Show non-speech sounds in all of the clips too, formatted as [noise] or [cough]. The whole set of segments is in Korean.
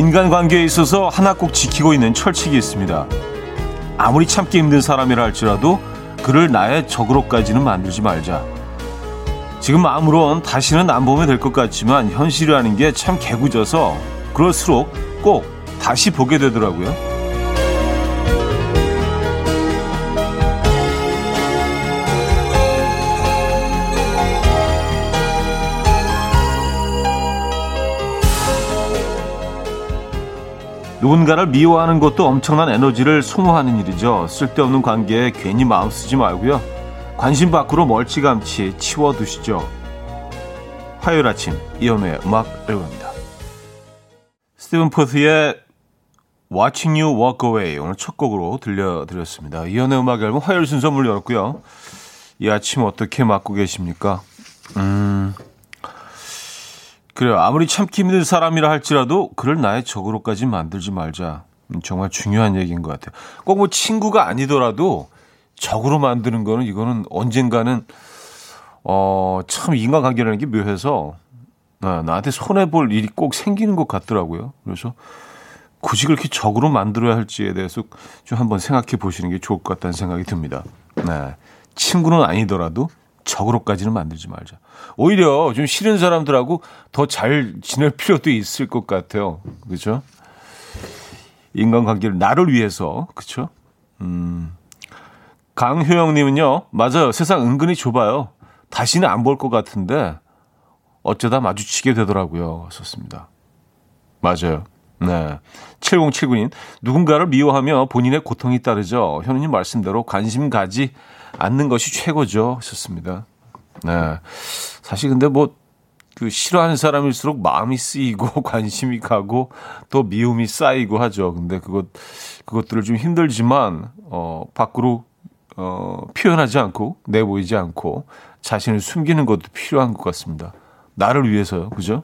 인간관계에 있어서 하나 꼭 지키고 있는 철칙이 있습니다. 아무리 참기 힘든 사람이라 할지라도 그를 나의 적으로까지는 만들지 말자. 지금 아무런 다시는 안 보면 될 것 같지만 현실이라는 게 참 개구져서 그럴수록 꼭 다시 보게 되더라고요. 누군가를 미워하는 것도 엄청난 에너지를 소모하는 일이죠. 쓸데없는 관계에 괜히 마음 쓰지 말고요. 관심 밖으로 멀찌감치 치워두시죠. 화요일 아침 이연우의 음악 앨범입니다. 스티븐 포트의 Watching You Walk Away 오늘 첫 곡으로 들려드렸습니다. 이연우의 음악 앨범 화요일 순서 문 열었고요. 이 아침 어떻게 맞고 계십니까? 음... 그래요. 아무리 참기 힘든 사람이라 할지라도 그를 나의 적으로까지 만들지 말자. 음, 정말 중요한 얘기인 것 같아요. 꼭 뭐 친구가 아니더라도 적으로 만드는 거는 이거는 언젠가는 어, 참 인간관계라는 게 묘해서 나, 나한테 손해볼 일이 꼭 생기는 것 같더라고요. 그래서 굳이 그렇게 적으로 만들어야 할지에 대해서 좀 한번 생각해 보시는 게 좋을 것 같다는 생각이 듭니다. 네. 친구는 아니더라도 적으로까지는 만들지 말자. 오히려 좀 싫은 사람들하고 더 잘 지낼 필요도 있을 것 같아요. 그죠? 인간관계를 나를 위해서, 그쵸? 음. 강효영님은요, 맞아요. 세상 은근히 좁아요. 다시는 안 볼 것 같은데, 어쩌다 마주치게 되더라고요. 썼습니다. 맞아요. 네. 7079님, 누군가를 미워하며 본인의 고통이 따르죠. 현우님 말씀대로 관심 가지 않는 것이 최고죠. 하셨습니다. 네. 사실 근데 뭐, 그 싫어하는 사람일수록 마음이 쓰이고 [laughs] 관심이 가고 또 미움이 쌓이고 하죠. 근데 그것, 그것들을 좀 힘들지만, 어, 밖으로, 어, 표현하지 않고 내보이지 않고 자신을 숨기는 것도 필요한 것 같습니다. 나를 위해서요. 그죠?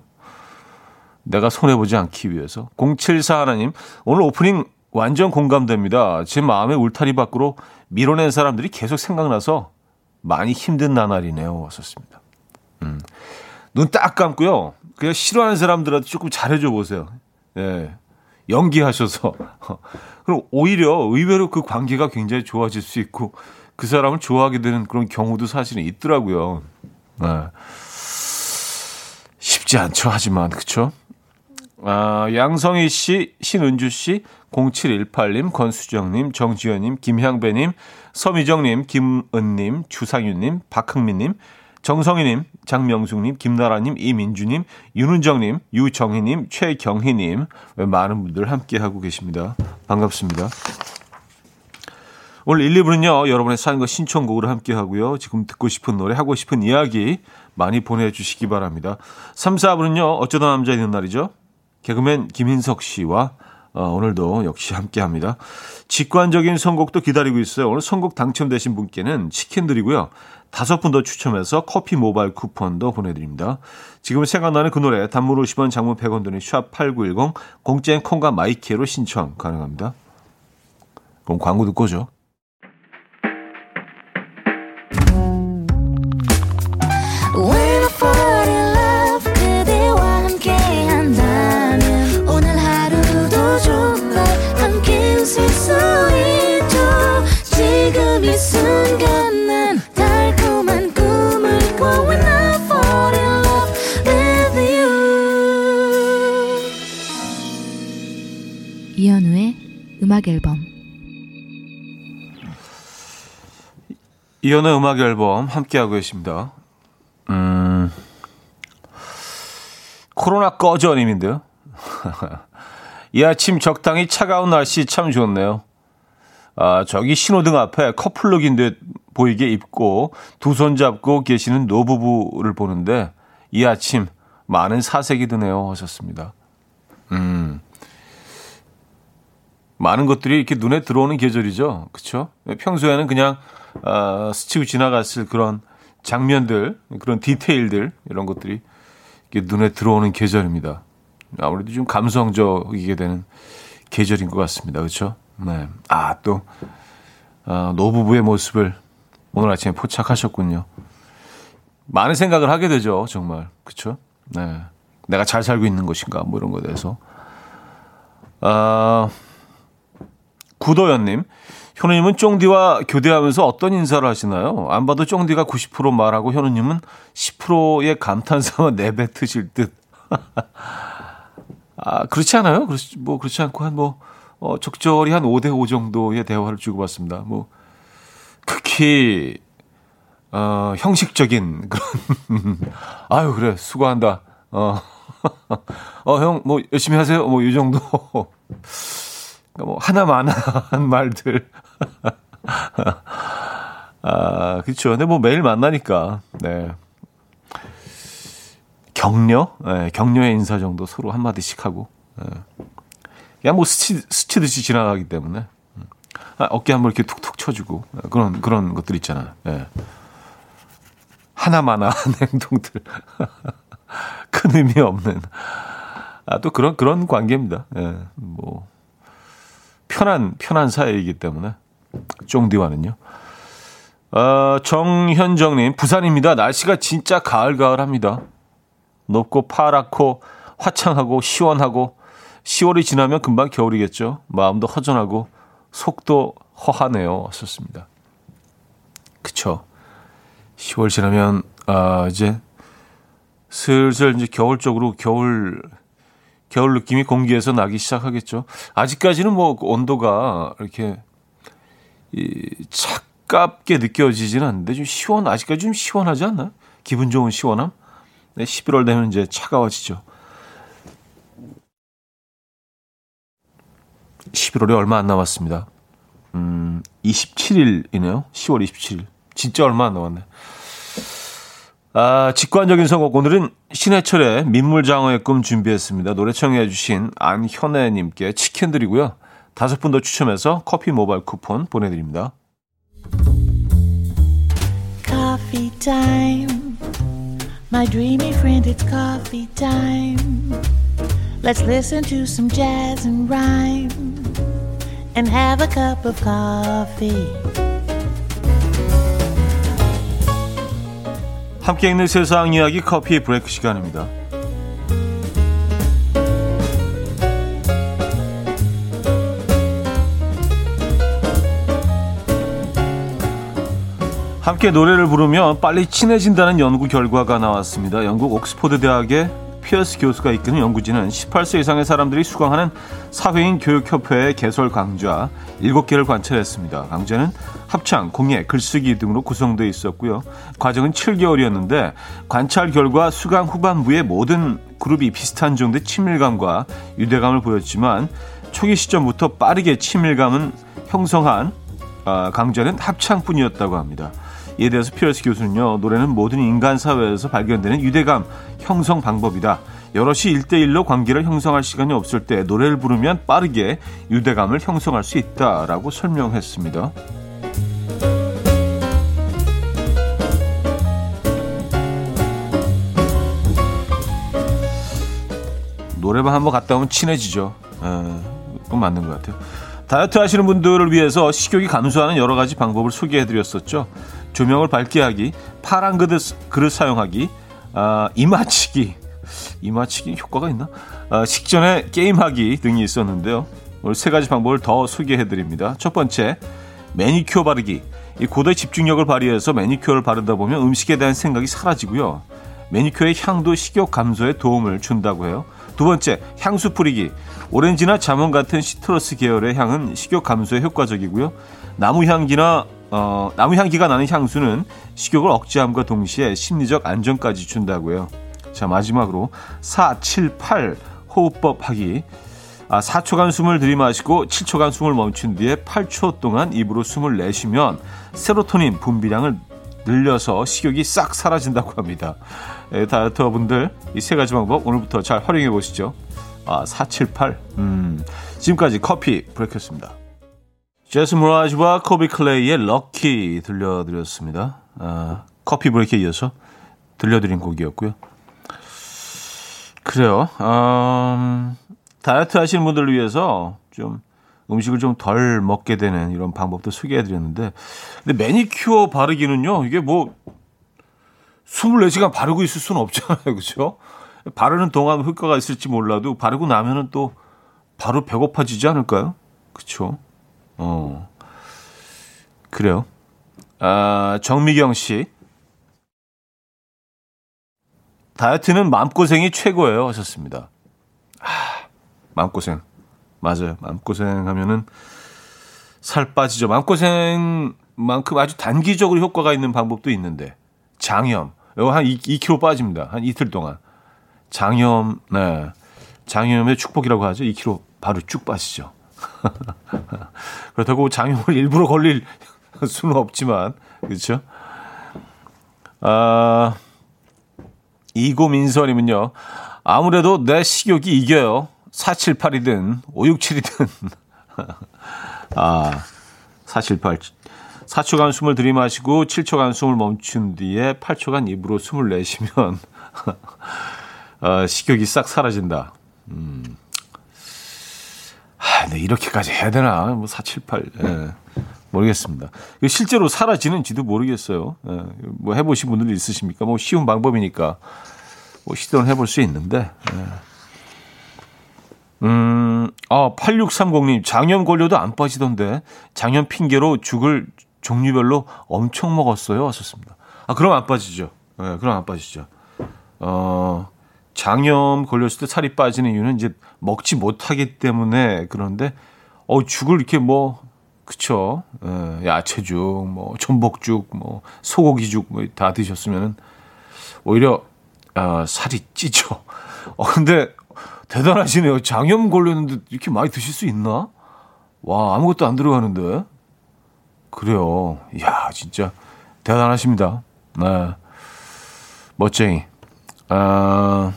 내가 손해보지 않기 위해서. 074 하나님, 오늘 오프닝 완전 공감됩니다. 제 마음의 울타리 밖으로 밀어낸 사람들이 계속 생각나서 많이 힘든 나날이네요. 왔었습니다. 음. 눈 딱 감고요. 그냥 싫어하는 사람들한테 조금 잘해줘 보세요. 예. 연기하셔서. [laughs] 그럼 오히려 의외로 그 관계가 굉장히 좋아질 수 있고 그 사람을 좋아하게 되는 그런 경우도 사실은 있더라고요. 네. 쉽지 않죠. 하지만, 그쵸? 아, 양성희 씨, 신은주 씨, 0718님, 권수정님, 정지현님, 김향배님, 서미정님, 김은님, 주상윤님, 박흥민님, 정성희님, 장명숙님, 김나라님, 이민주님, 윤은정님, 유정희님, 최경희님, 많은 분들 함께하고 계십니다. 반갑습니다. 오늘 1, 2부는요, 여러분의 사연과 신청곡으로 함께하고요. 지금 듣고 싶은 노래, 하고 싶은 이야기 많이 보내주시기 바랍니다. 3, 4부는요, 어쩌다 남자 있는 날이죠. 개그맨 김인석 씨와 어, 오늘도 역시 함께 합니다. 직관적인 선곡도 기다리고 있어요. 오늘 선곡 당첨되신 분께는 치킨 드리고요. 다섯 분 더 추첨해서 커피 모바일 쿠폰도 보내드립니다. 지금 생각나는 그 노래 단문 50원 장문 100원 드는 샵8910 공짜인 콩과 마이키로 신청 가능합니다. 그럼 광고 듣고 오죠. 음악 앨범 이연의 음악 앨범 함께하고 계십니다. 음, 코로나 꺼져님인데요. [laughs] 이 아침 적당히 차가운 날씨 참 좋네요. 아, 저기 신호등 앞에 커플룩인 듯 보이게 입고 두 손 잡고 계시는 노부부를 보는데 이 아침 많은 사색이 드네요 하셨습니다. 음. 많은 것들이 이렇게 눈에 들어오는 계절이죠. 그렇죠? 평소에는 그냥 어, 스치고 지나갔을 그런 장면들, 그런 디테일들 이런 것들이 눈에 들어오는 계절입니다. 아무래도 좀 감성적이게 되는 계절인 것 같습니다. 그렇죠? 네. 아, 또 어, 노부부의 모습을 오늘 아침에 포착하셨군요. 많은 생각을 하게 되죠, 정말. 그렇죠? 네. 내가 잘 살고 있는 것인가 뭐 이런 것에 대해서 아, 구도연님. 현우님은 쫑디와 교대하면서 어떤 인사를 하시나요? 안 봐도 쫑디가 90% 말하고 현우님은 10%의 감탄사만 [laughs] 내뱉으실 듯. [laughs] 아, 그렇지 않아요? 그렇지, 뭐, 그렇지 않고 한 뭐, 어, 적절히 한 5대5 정도의 대화를 주고받습니다. 뭐, 극히, 어, 형식적인 [laughs] 그런, 아유, 그래, 수고한다. 어, 어, 형, 뭐, 열심히 하세요. 뭐, 이 정도. 뭐, 하나만한 [laughs] 말들. 아, 그렇죠. 근데 뭐 매일 만나니까, 네. 격려? 네, 격려의 인사 정도 서로 한마디씩 하고, 네. 그냥 뭐 스치, 스치듯이 지나가기 때문에. 아, 어깨 한번 이렇게 툭툭 쳐주고, 그런, 그런 것들 있잖아요. 네. 하나만한 [laughs] 행동들. [laughs] 큰 의미 없는. 아, 또 그런, 그런 관계입니다. 예, 뭐. 편한, 편한 사이이기 때문에. 쫑디와는요. 어, 정현정님, 부산입니다. 날씨가 진짜 가을 가을합니다. 높고 파랗고 화창하고 시원하고 10월이 지나면 금방 겨울이겠죠. 마음도 허전하고 속도 허하네요. 썼습니다. 그쵸. 10월 지나면, 아, 이제 슬슬 이제 겨울 쪽으로 겨울 겨울 느낌이 공기에서 나기 시작하겠죠. 아직까지는 뭐 온도가 이렇게 이 차갑게 느껴지지는 않는데 좀 시원 아직까지 좀 시원하지 않나? 기분 좋은 시원함. 네, 11월 되면 이제 차가워지죠. 11월이 얼마 안 남았습니다. 음, 27일이네요. 10월 27일. 진짜 얼마 안 남았네. 아, 직관적인 선곡. 오늘은 신해철의 민물장어의 꿈 준비했습니다. 노래 청해 주신 안현애 님께 치킨 드리고요. 다섯 분 더 추첨해서 커피 모바일 쿠폰 보내 드립니다. Coffee time. My dreamy friend, it's coffee time. Let's listen to some jazz and rhyme and have a cup of coffee. 함께 있는 세상 이야기 커피 브레이크 시간입니다. 함께 노래를 부르면 빨리 친해진다는 연구 결과가 나왔습니다. 영국 옥스포드 대학의 피어스 교수가 이끄는 연구진은 18세 이상의 사람들이 수강하는 사회인 교육협회의 개설 강좌 7개를 관찰했습니다. 강좌는 합창, 공예, 글쓰기 등으로 구성되어 있었고요. 과정은 7개월이었는데 관찰 결과 수강 후반부에 모든 그룹이 비슷한 정도의 친밀감과 유대감을 보였지만 초기 시점부터 빠르게 친밀감은 형성한 아, 강좌는 합창뿐이었다고 합니다. 이에 대해서 피어스 교수는요, 노래는 모든 인간 사회에서 발견되는 유대감 형성 방법이다. 여럿이 일대일로 관계를 형성할 시간이 없을 때 노래를 부르면 빠르게 유대감을 형성할 수 있다라고 설명했습니다. 노래방 한번 갔다 오면 친해지죠. 에, 그건 맞는 것 같아요. 다이어트 하시는 분들을 위해서 식욕이 감소하는 여러 가지 방법을 소개해드렸었죠. 조명을 밝게 하기, 파란 그릇, 그릇 사용하기, 아, 이마치기, 이마치기 효과가 있나? 아, 식전에 게임하기 등이 있었는데요. 오늘 세 가지 방법을 더 소개해드립니다. 첫 번째, 매니큐어 바르기. 이 고도의 집중력을 발휘해서 매니큐어를 바르다 보면 음식에 대한 생각이 사라지고요. 매니큐어의 향도 식욕 감소에 도움을 준다고 해요. 두 번째, 향수 뿌리기. 오렌지나 자몽 같은 시트러스 계열의 향은 식욕 감소에 효과적이고요. 나무 향기나 어, 나무 향기가 나는 향수는 식욕을 억제함과 동시에 심리적 안정까지 준다고요. 자, 마지막으로 4, 7, 8 호흡법 하기. 아, 4초간 숨을 들이마시고 7초간 숨을 멈춘 뒤에 8초 동안 입으로 숨을 내쉬면 세로토닌 분비량을 늘려서 식욕이 싹 사라진다고 합니다. 예, 다이어터 분들 이 세 가지 방법 오늘부터 잘 활용해 보시죠. 아, 478. 음. 지금까지 커피 브레이크였습니다. 제스 무라즈와 코비 클레이의 럭키 들려드렸습니다. 아, 커피 브레이크에 이어서 들려드린 곡이었고요. 그래요. 음, 다이어트 하시는 분들을 위해서 좀 음식을 좀 덜 먹게 되는 이런 방법도 소개해드렸는데, 근데 매니큐어 바르기는요, 이게 뭐 24시간 바르고 있을 수는 없잖아요. [laughs] 그죠? 바르는 동안 효과가 있을지 몰라도 바르고 나면은 또 바로 배고파지지 않을까요? 그쵸? 어. 그래요. 아, 정미경 씨. 다이어트는 마음고생이 최고예요. 하셨습니다. 아, 마음고생. 맞아요. 마음고생 하면은 살 빠지죠. 마음고생만큼 아주 단기적으로 효과가 있는 방법도 있는데. 장염. 이거 한 2, 2kg 빠집니다. 한 이틀 동안. 장염, 네. 장염의 축복이라고 하죠. 2kg 바로 쭉 빠지죠. [laughs] 그렇다고 장염을 일부러 걸릴 수는 없지만, 그렇죠? 아, 이고민서님은요, 아무래도 내 식욕이 이겨요. 478이든 567이든. [laughs] 아, 478. 4초간 숨을 들이마시고 7초간 숨을 멈춘 뒤에 8초간 입으로 숨을 내쉬면 어, [laughs] 식욕이 싹 사라진다. 음. 하, 네, 이렇게까지 해야 되나? 뭐 478. 예. 모르겠습니다. 실제로 사라지는지도 모르겠어요. 예. 뭐 해보신 분들 있으십니까? 뭐 쉬운 방법이니까 뭐 시도를 해볼 수 있는데. 예. 음, 아, 8630님, 장염 걸려도 안 빠지던데, 장염 핑계로 죽을 종류별로 엄청 먹었어요. 왔었습니다. 아, 그럼 안 빠지죠. 예, 네, 그럼 안 빠지죠. 어, 장염 걸렸을 때 살이 빠지는 이유는 이제 먹지 못하기 때문에 그런데, 어, 죽을 이렇게 뭐, 그쵸. 예, 야채죽, 뭐, 전복죽, 뭐, 소고기죽, 뭐, 다 드셨으면은, 오히려, 어, 살이 찌죠. 어, 근데, 대단하시네요. 장염 걸렸는데 이렇게 많이 드실 수 있나? 와, 아무것도 안 들어가는데. 그래요. 이야, 진짜 대단하십니다. 네. 멋쟁이. 아,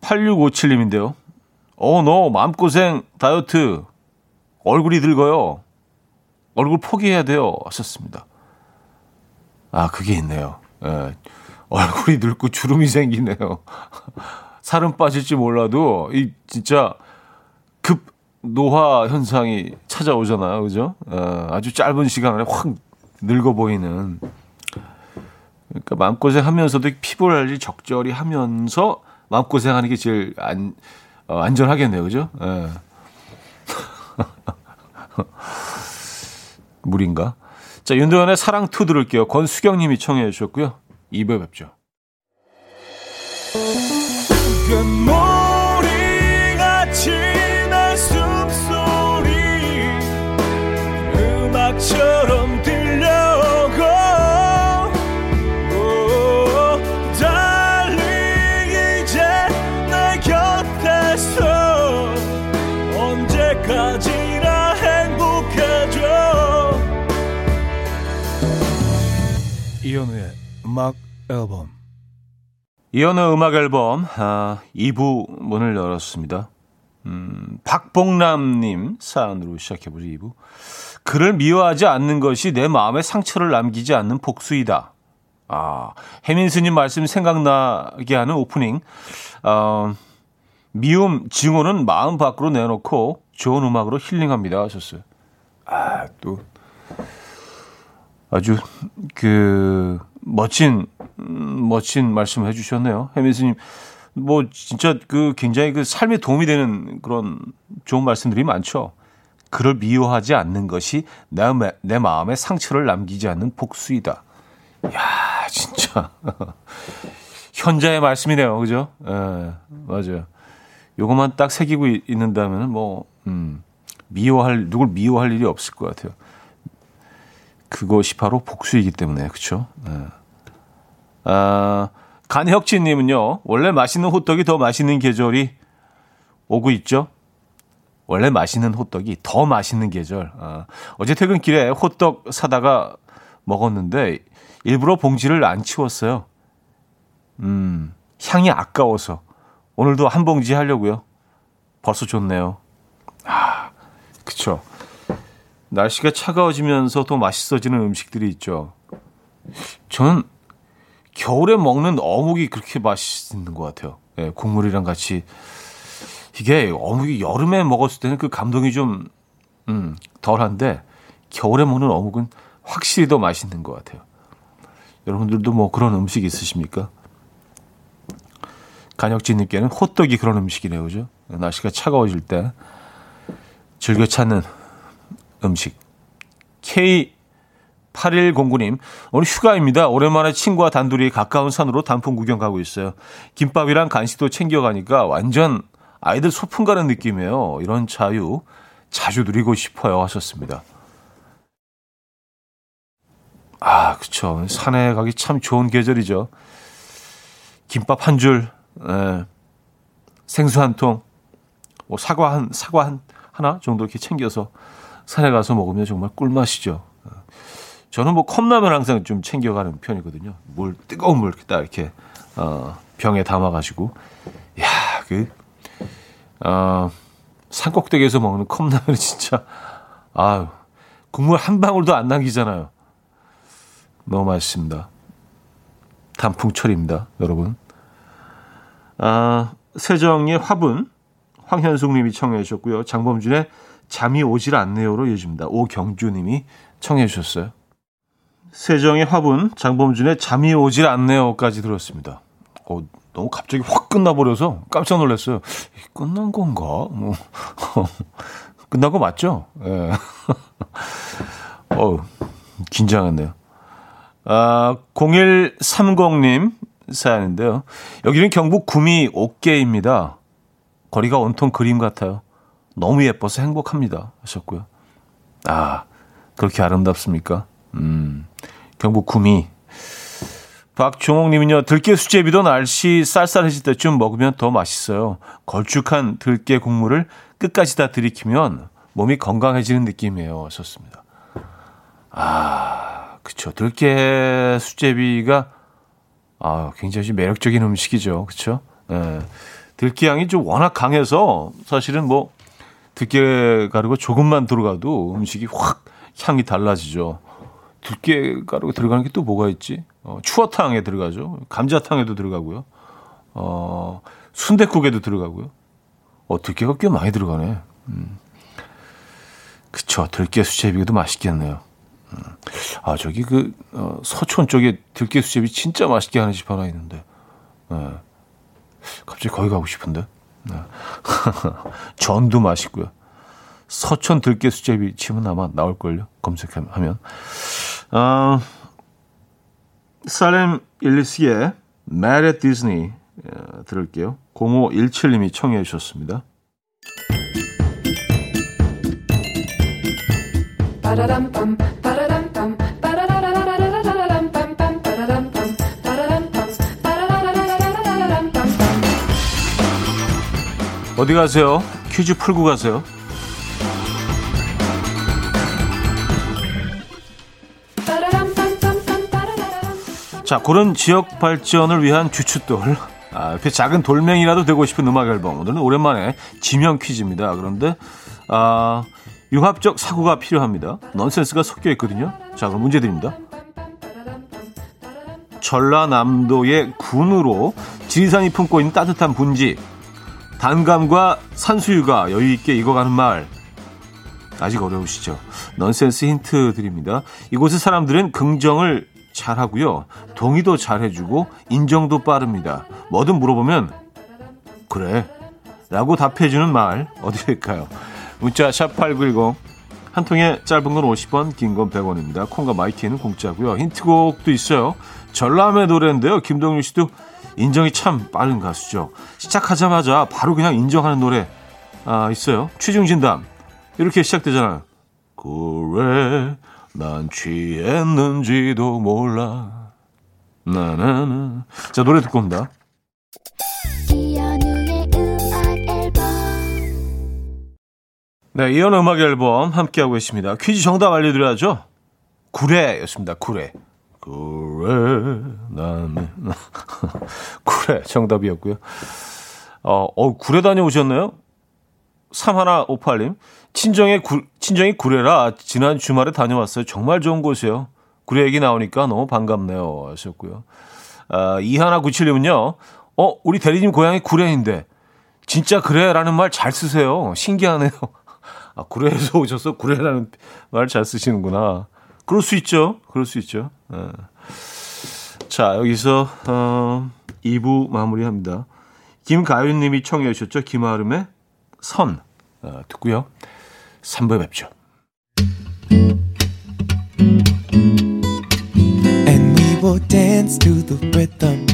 K8657님인데요. 어, 너 마음고생 다이어트. 얼굴이 늙어요. 얼굴 포기해야 돼요. 하셨습니다. 아, 그게 있네요. 예. 얼굴이 늙고 주름이 생기네요. [laughs] 살은 빠질지 몰라도, 이, 진짜, 급 노화 현상이 찾아오잖아요. 그죠? 어, 아주 짧은 시간 안에 확 늙어 보이는. 그러니까 마음고생 하면서도 피부 관리 적절히 하면서 마음고생 하는 게 제일 안, 어, 안전하겠네요. 그죠? 예. [laughs] 물인가? 자, 윤도현의 사랑2 들을게요. 권수경 님이 청해 주셨고요. 2부에 뵙죠. 음악 앨범 이현우 음악 앨범 아, 2부 문을 열었습니다. 음, 박봉남님 사연으로 시작해보죠, 2부. 그를 미워하지 않는 것이 내 마음에 상처를 남기지 않는 복수이다. 아, 해민스님 말씀 생각나게 하는 오프닝. 어, 미움, 증오는 마음 밖으로 내놓고 좋은 음악으로 힐링합니다. 하셨어요. 아, 또, 아주, 그, 멋진, 멋진 말씀을 해주셨네요. 해민스님. 뭐, 진짜 그 굉장히 그 삶에 도움이 되는 그런 좋은 말씀들이 많죠. 그를 미워하지 않는 것이 내, 내 마음에 상처를 남기지 않는 복수이다. 야 진짜. [laughs] 현자의 말씀이네요. 그죠? 예, 맞아요. 요것만 딱 새기고 있는다면, 뭐, 음, 미워할, 누굴 미워할 일이 없을 것 같아요. 그것이 바로 복수이기 때문에, 그쵸? 예. 아, 간혁진님은요, 원래 맛있는 호떡이 더 맛있는 계절이 오고 있죠? 원래 맛있는 호떡이 더 맛있는 계절. 어, 어제 퇴근길에 호떡 사다가 먹었는데 일부러 봉지를 안 치웠어요. 음, 향이 아까워서 오늘도 한 봉지 하려고요. 벌써 좋네요. 아, 그쵸. 날씨가 차가워지면서 더 맛있어지는 음식들이 있죠. 저는 겨울에 먹는 어묵이 그렇게 맛있는 것 같아요. 예, 국물이랑 같이 이게 어묵이 여름에 먹었을 때는 그 감동이 좀, 음, 덜한데, 겨울에 먹는 어묵은 확실히 더 맛있는 것 같아요. 여러분들도 뭐 그런 음식 있으십니까? 간혁진님께는 호떡이 그런 음식이네요, 그죠? 날씨가 차가워질 때 즐겨 찾는 음식. K8109님, 오늘 휴가입니다. 오랜만에 친구와 단둘이 가까운 산으로 단풍 구경 가고 있어요. 김밥이랑 간식도 챙겨가니까 완전 아이들 소풍 가는 느낌이에요. 이런 자유 자주 누리고 싶어요. 하셨습니다. 아, 그쵸. 산에 가기 참 좋은 계절이죠. 김밥 한 줄, 예, 생수 한 통, 뭐 사과 한, 사과 한, 하나 정도 이렇게 챙겨서 산에 가서 먹으면 정말 꿀맛이죠. 저는 뭐 컵라면 항상 좀 챙겨가는 편이거든요. 물, 뜨거운 물딱 이렇게, 어, 병에 담아가지고. 야 그, 어, 산꼭대기에서 먹는 컵라면이 진짜, 아유, 국물 한 방울도 안 남기잖아요. 너무 맛있습니다. 단풍철입니다, 여러분. 아, 세정의 화분, 황현숙 님이 청해 주셨고요. 장범준의 잠이 오질 않네요로 이어집니다. 오경주 님이 청해 주셨어요. 세정의 화분, 장범준의 잠이 오질 않네요까지 들었습니다. 어, 너무 갑자기 확 끝나버려서 깜짝 놀랐어요. 끝난 건가? 뭐, [laughs] 끝난 거 맞죠? 예. [laughs] 네. 어 긴장했네요. 아, 0130님 사연인데요. 여기는 경북 구미 옥계입니다. 거리가 온통 그림 같아요. 너무 예뻐서 행복합니다. 하셨고요. 아, 그렇게 아름답습니까? 음, 경북 구미. 박종옥님은요, 들깨 수제비도 날씨 쌀쌀해질 때쯤 먹으면 더 맛있어요. 걸쭉한 들깨 국물을 끝까지 다 들이키면 몸이 건강해지는 느낌이에요. 하셨습니다. 아, 그쵸. 들깨 수제비가 아, 굉장히 매력적인 음식이죠. 그쵸? 예. 들깨 향이 좀 워낙 강해서 사실은 뭐 들깨 가루가 조금만 들어가도 음식이 확 향이 달라지죠. 들깨 가루가 들어가는 게 또 뭐가 있지? 어, 추어탕에 들어가죠. 감자탕에도 들어가고요. 어, 순대국에도 들어가고요. 어, 들깨가 꽤 많이 들어가네. 음. 그쵸. 들깨 수제비도 맛있겠네요. 아, 저기 그, 어, 서촌 쪽에 들깨 수제비 진짜 맛있게 하는 집 하나 있는데. 네. 갑자기 거기 가고 싶은데. 네. [laughs] 전도 맛있고요. 서촌 들깨 수제비 치면 아마 나올걸요. 검색하면. 어, 살렘 일리스의 Mad at Disney 어, 들을게요. 0517님이 청해 주셨습니다. 어디 가세요? 퀴즈 풀고 가세요. 자, 그런 지역 발전을 위한 주춧돌. 아, 그 작은 돌멩이라도 되고 싶은 음악 앨범. 오늘은 오랜만에 지명 퀴즈입니다. 그런데, 아, 융합적 사고가 필요합니다. 넌센스가 섞여 있거든요. 자, 그럼 문제 드립니다. 전라남도의 군으로 지리산이 품고 있는 따뜻한 분지, 단감과 산수유가 여유있게 익어가는 마을. 아직 어려우시죠? 넌센스 힌트 드립니다. 이곳의 사람들은 긍정을 잘하고요. 동의도 잘해주고 인정도 빠릅니다. 뭐든 물어보면 그래 라고 답해주는 마을 어디일까요? 문자 샵8910 한 통에 짧은 건 50원 긴 건 100원입니다. 콩과 마이키는 공짜고요. 힌트곡도 있어요. 전람회의 노래인데요. 김동률 씨도 인정이 참 빠른 가수죠. 시작하자마자 바로 그냥 인정하는 노래 아, 있어요. 취중진담. 이렇게 시작되잖아요. 그래, 난 취했는지도 몰라. 나나나. 자, 노래 듣고 옵니다. 네, 이현 음악 앨범 함께하고 있습니다. 퀴즈 정답 알려드려야죠. 구례였습니다. 구례. 그래, 나는. [laughs] 그래, 정답이었고요. 어, 어, 구례 다녀오셨나요? 3158님. 친정에 구, 친정이 구례라 지난 주말에 다녀왔어요. 정말 좋은 곳이에요. 구례 얘기 나오니까 너무 반갑네요. 하셨고요. 아, 이하나 97님은요. 어, 우리 대리님 고향이 구례인데. 진짜 그래? 라는 말 잘 쓰세요. 신기하네요. [laughs] 아, 구례에서 오셔서 구례라는 말 잘 쓰시는구나. 그럴 수 있죠. 그럴 수 있죠. 네. 자, 여기서 어, 2부 마무리합니다. 김가윤 님이 청해 주셨죠. 김아름의 선 어, 듣고요. 3부에 뵙죠. And we will dance to the rhythm.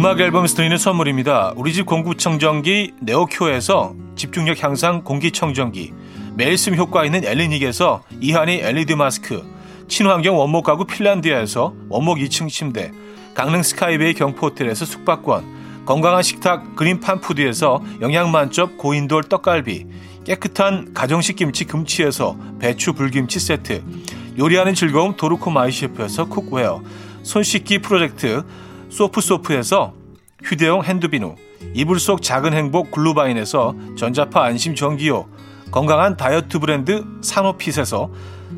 음악 앨범에서 드리는 선물입니다. 우리 집 공구청정기 네오큐에서 집중력 향상 공기청정기 매일 씀 효과 있는 엘리닉에서 이하니 LED 마스크 친환경 원목 가구 핀란드에서 원목 2층 침대 강릉 스카이베이 경포호텔에서 숙박권 건강한 식탁 그린팜푸드에서 영양만점 고인돌 떡갈비 깨끗한 가정식 김치 금치에서 배추 불김치 세트 요리하는 즐거움 도르코 마이셰프에서 cookware 손 씻기 프로젝트 소프소프에서 휴대용 핸드비누, 이불 속 작은 행복 글루바인에서 전자파 안심 전기요, 건강한 다이어트 브랜드 사노핏에서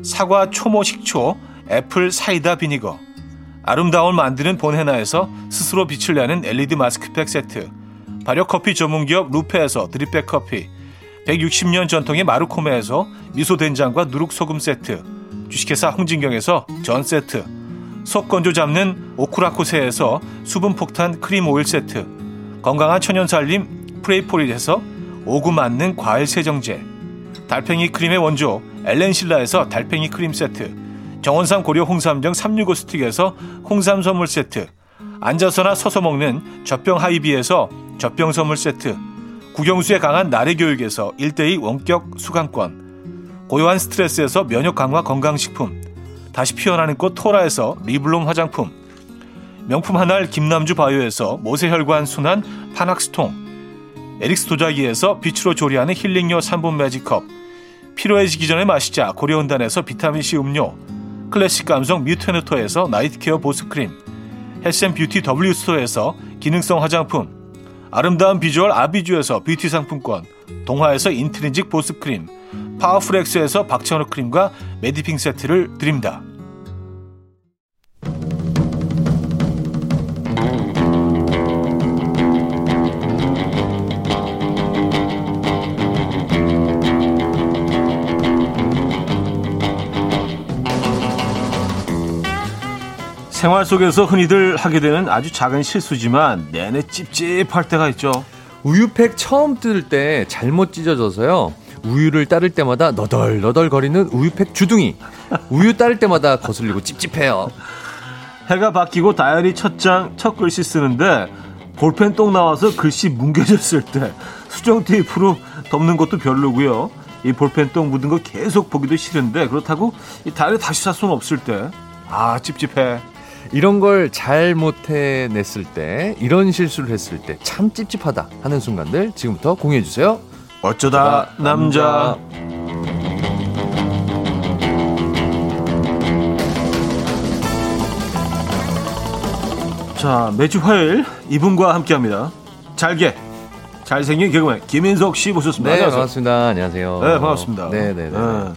사과 초모 식초, apple cider vinegar, 아름다움을 만드는 본헤나에서 스스로 빛을 내는 LED 마스크팩 세트, 발효커피 전문기업 루페에서 드립백 커피, 160년 전통의 마르코메에서 미소된장과 누룩소금 세트, 주식회사 홍진경에서 전 세트, 속 건조 잡는 오크라코세에서 수분 폭탄 크림 오일 세트, 건강한 천연 살림 프레이포리에서 오구 맞는 과일 세정제, 달팽이 크림의 원조 엘렌실라에서 달팽이 크림 세트, 정원삼 고려 홍삼정 365 스틱에서 홍삼 선물 세트, 앉아서나 서서 먹는 젖병 하이비에서 젖병 선물 세트, 국영수에 강한 나래 교육에서 1대2 원격 수강권, 고요한 스트레스에서 면역 강화 건강식품, 다시 피어나는 꽃 토라에서 리블롬 화장품. 명품 한알 김남주 바이오에서 모세혈관 순환 파낙스통. 에릭스 도자기에서 빛으로 조리하는 힐링요 3분 매직컵. 피로해지기 전에 마시자 고려은단에서 비타민C 음료. 클래식 감성 뮤테너토에서 night care 보습크림. 헬센뷰티 W스토어에서 기능성 화장품. 아름다운 비주얼 아비주에서 뷰티 상품권. 동화에서 인트리직 보습크림 파워풀엑스에서 박찬호 크림과 메디핑 세트를 드립니다. 생활 속에서 흔히들 하게 되는 아주 작은 실수지만 내내 찝찝할 때가 있죠. 우유팩 처음 뜯을 때 잘못 찢어져서요. 우유를 따를 때마다 너덜너덜 거리는 우유팩 주둥이. 우유 따를 때마다 거슬리고 찝찝해요. 해가 바뀌고 다이어리 첫 장, 첫 글씨 쓰는데 볼펜 똥 나와서 글씨 뭉개졌을 때 수정 테이프로 덮는 것도 별로고요. 이 볼펜 똥 묻은 거 계속 보기도 싫은데 그렇다고 이 다이어리 다시 살 수는 없을 때 아 찝찝해. 이런 걸 잘 못해냈을 때, 이런 실수를 했을 때 참 찝찝하다 하는 순간들 지금부터 공유해 주세요. 어쩌다 남자. 자, 매주 화요일 이분과 함께 합니다. 잘게. 잘생긴 개그맨 김인석 씨 모셨습니다. 네, 안녕하세요. 반갑습니다. 안녕하세요. 네, 반갑습니다. 네, 네, 네. 네.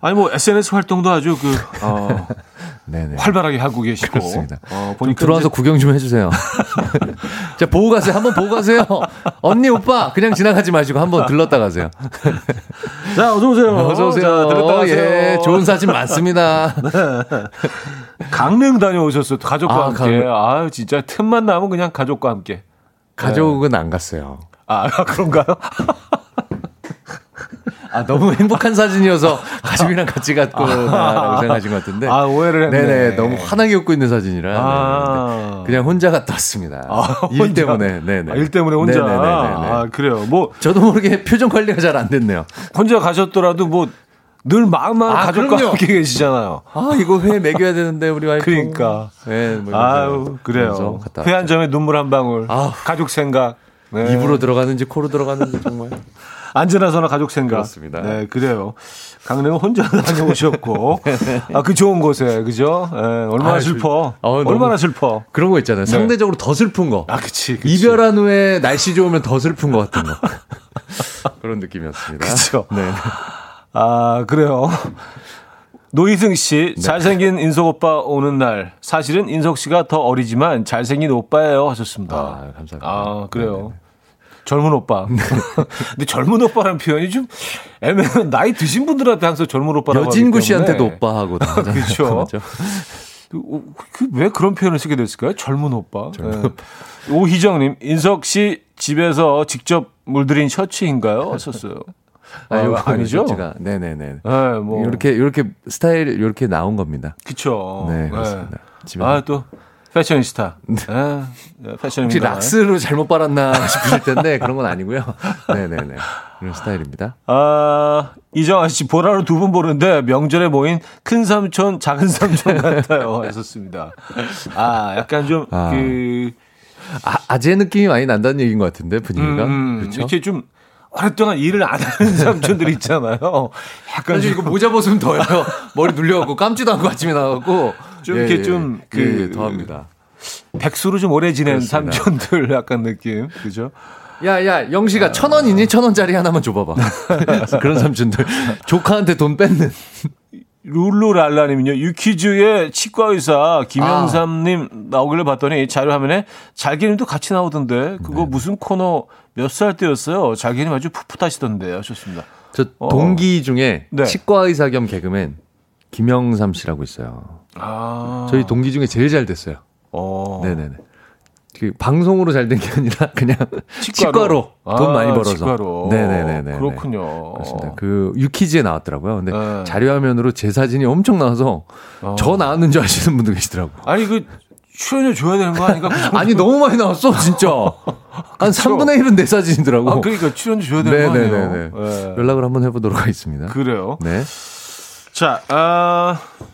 아니 뭐 SNS 활동도 아주 그 어, [laughs] 네네. 활발하게 하고 계시고. 그렇습니다. 어, 보니까 들어와서 이제... 구경 좀 해주세요. [laughs] 자 보고 가세요. 한번 보고 가세요. 언니 오빠 그냥 지나가지 마시고 한번 들렀다 가세요. [laughs] 자 어서 오세요. 어서 오세요. 자, 들렀다 가세요. 예, 좋은 사진 많습니다. [laughs] 네. 강릉 다녀오셨어요. 가족과 아, 함께. 강릉. 아 진짜 틈만 나면 그냥 가족과 함께. 가족은 네. 안 갔어요. 아 그런가요? 아, 너무 행복한 사진이어서 가족이랑 같이 갔구나라고 아, 생각하신 것 같은데. 아, 오해를 했네. 네네. 너무 환하게 웃고 있는 사진이라. 아. 네, 그냥 혼자 갔다 왔습니다. 아, 일 혼자? 때문에. 네네. 아, 일 때문에 혼자. 네네네. 아, 그래요. 뭐. 저도 모르게 표정 관리가 잘 안 됐네요. 혼자 가셨더라도 뭐. 늘 마음만 아, 가족과 그럼요. 함께 계시잖아요. 아, 이거 회 먹여야 되는데, 우리 와이프. 그러니까. 네, 뭐 아유, 그래요. 회 한 점에 눈물 한 방울. 아 가족 생각. 네. 입으로 들어가는지 코로 들어가는지 정말. [laughs] 안전하서나 가족 생각. 그렇습니다. 네, 그래요. 강릉은 혼자 [laughs] 다녀오셨고, 아, 그 좋은 곳에, 그죠? 예, 얼마나 아, 슬퍼. 어, 얼마나 슬퍼. 그런 거 있잖아요. 상대적으로 더 슬픈 거. 아, 그치. 그치. 이별한 후에 날씨 좋으면 더 슬픈 것 같은 거. [laughs] 그런 느낌이었습니다. 그쵸. 네. 아, 그래요. 노희승 네. 씨, 잘생긴 인석 오빠 오는 날. 사실은 인석 씨가 더 어리지만 잘생긴 오빠예요. 하셨습니다. 아, 감사합니다. 아, 그래요. 젊은 오빠. 근데 젊은 오빠라는 표현이 좀 애매한 나이 드신 분들한테 항상 젊은 오빠라고 여진구. 씨한테도 오빠 하고 [laughs] 다 하잖아요. 그쵸. 맞죠? 그, 그, 왜 그런 표현을 쓰게 됐을까요? 젊은 오빠. 예. 오희정님, 인석 씨 집에서 직접 물들인 셔츠인가요? 하셨어요. 아, 요거 아니죠? 제가 네네네. 네, 뭐. 이렇게 이렇게 스타일 이렇게 나온 겁니다. 그쵸. 네, 그렇습니다. 집에 아, 또, 패셔니스타. 네. 패션입니다. 혹시 락스로 잘못 빨았나 싶으실 텐데 그런 건 아니고요. 네네네. 이런 스타일입니다. 아, 이정아 씨, 보라로 두분 보는데 명절에 모인 큰 삼촌, 작은 삼촌 같아요. [laughs] 하셨습니다. 아, 약간 좀, 아. 그, 아, 아재 느낌이 많이 난다는 얘기인 것 같은데 분위기가. 음, 그렇죠. 이렇게 좀, 오랫동안 일을 안 하는 [laughs] 삼촌들 있잖아요. 약간 사실 좀, 이거 모자 벗으면 더요. 머리 눌려갖고 감지도 않고 아침에 나가고 좀 이렇게 좀그 그- 더합니다. 백수로 좀 오래 지낸 그렇습니다. 삼촌들 약간 느낌. 그죠? 야야 영식아 천 원이니 천 원짜리 하나만 줘봐봐. [laughs] 그런 삼촌들 조카한테 돈 뺏는. 룰루랄라님은요, 유퀴즈의 치과의사 김영삼님 나오길래 봤더니 자료 화면에 잘기님도 같이 나오던데, 그거 네. 무슨 코너 몇 살 때였어요? 잘기님 아주 풋풋하시던데 하셨습니다. 저 어. 동기 중에 네. 치과 의사 겸 개그맨 김영삼 씨라고 있어요. 아. 저희 동기 중에 제일 잘 됐어요. 어. 네네네. 그 방송으로 잘 된 게 아니라 [laughs] 그냥 치과로. 치과로, 돈 아, 많이 벌어서. 치과로. 네네네네. 그렇군요. 그렇습니다. 그 유키즈에 나왔더라고요. 근데 네. 자료 화면으로 제 사진이 엄청 나와서 어. 저 나왔는 줄 아시는 분도 계시더라고. 요 아니, 그, 출연료 줘야 되는 거 아닌가? 그? 아니 너무 많이 나왔어 진짜. [laughs] 한 3분의 1은 내 사진이더라고. 아, 그러니까 출연료 줘야 되는 거 아니에요? 네네네네. 네. 연락을 한번 해보도록 하겠습니다. 그래요. 네. 자, 아, 어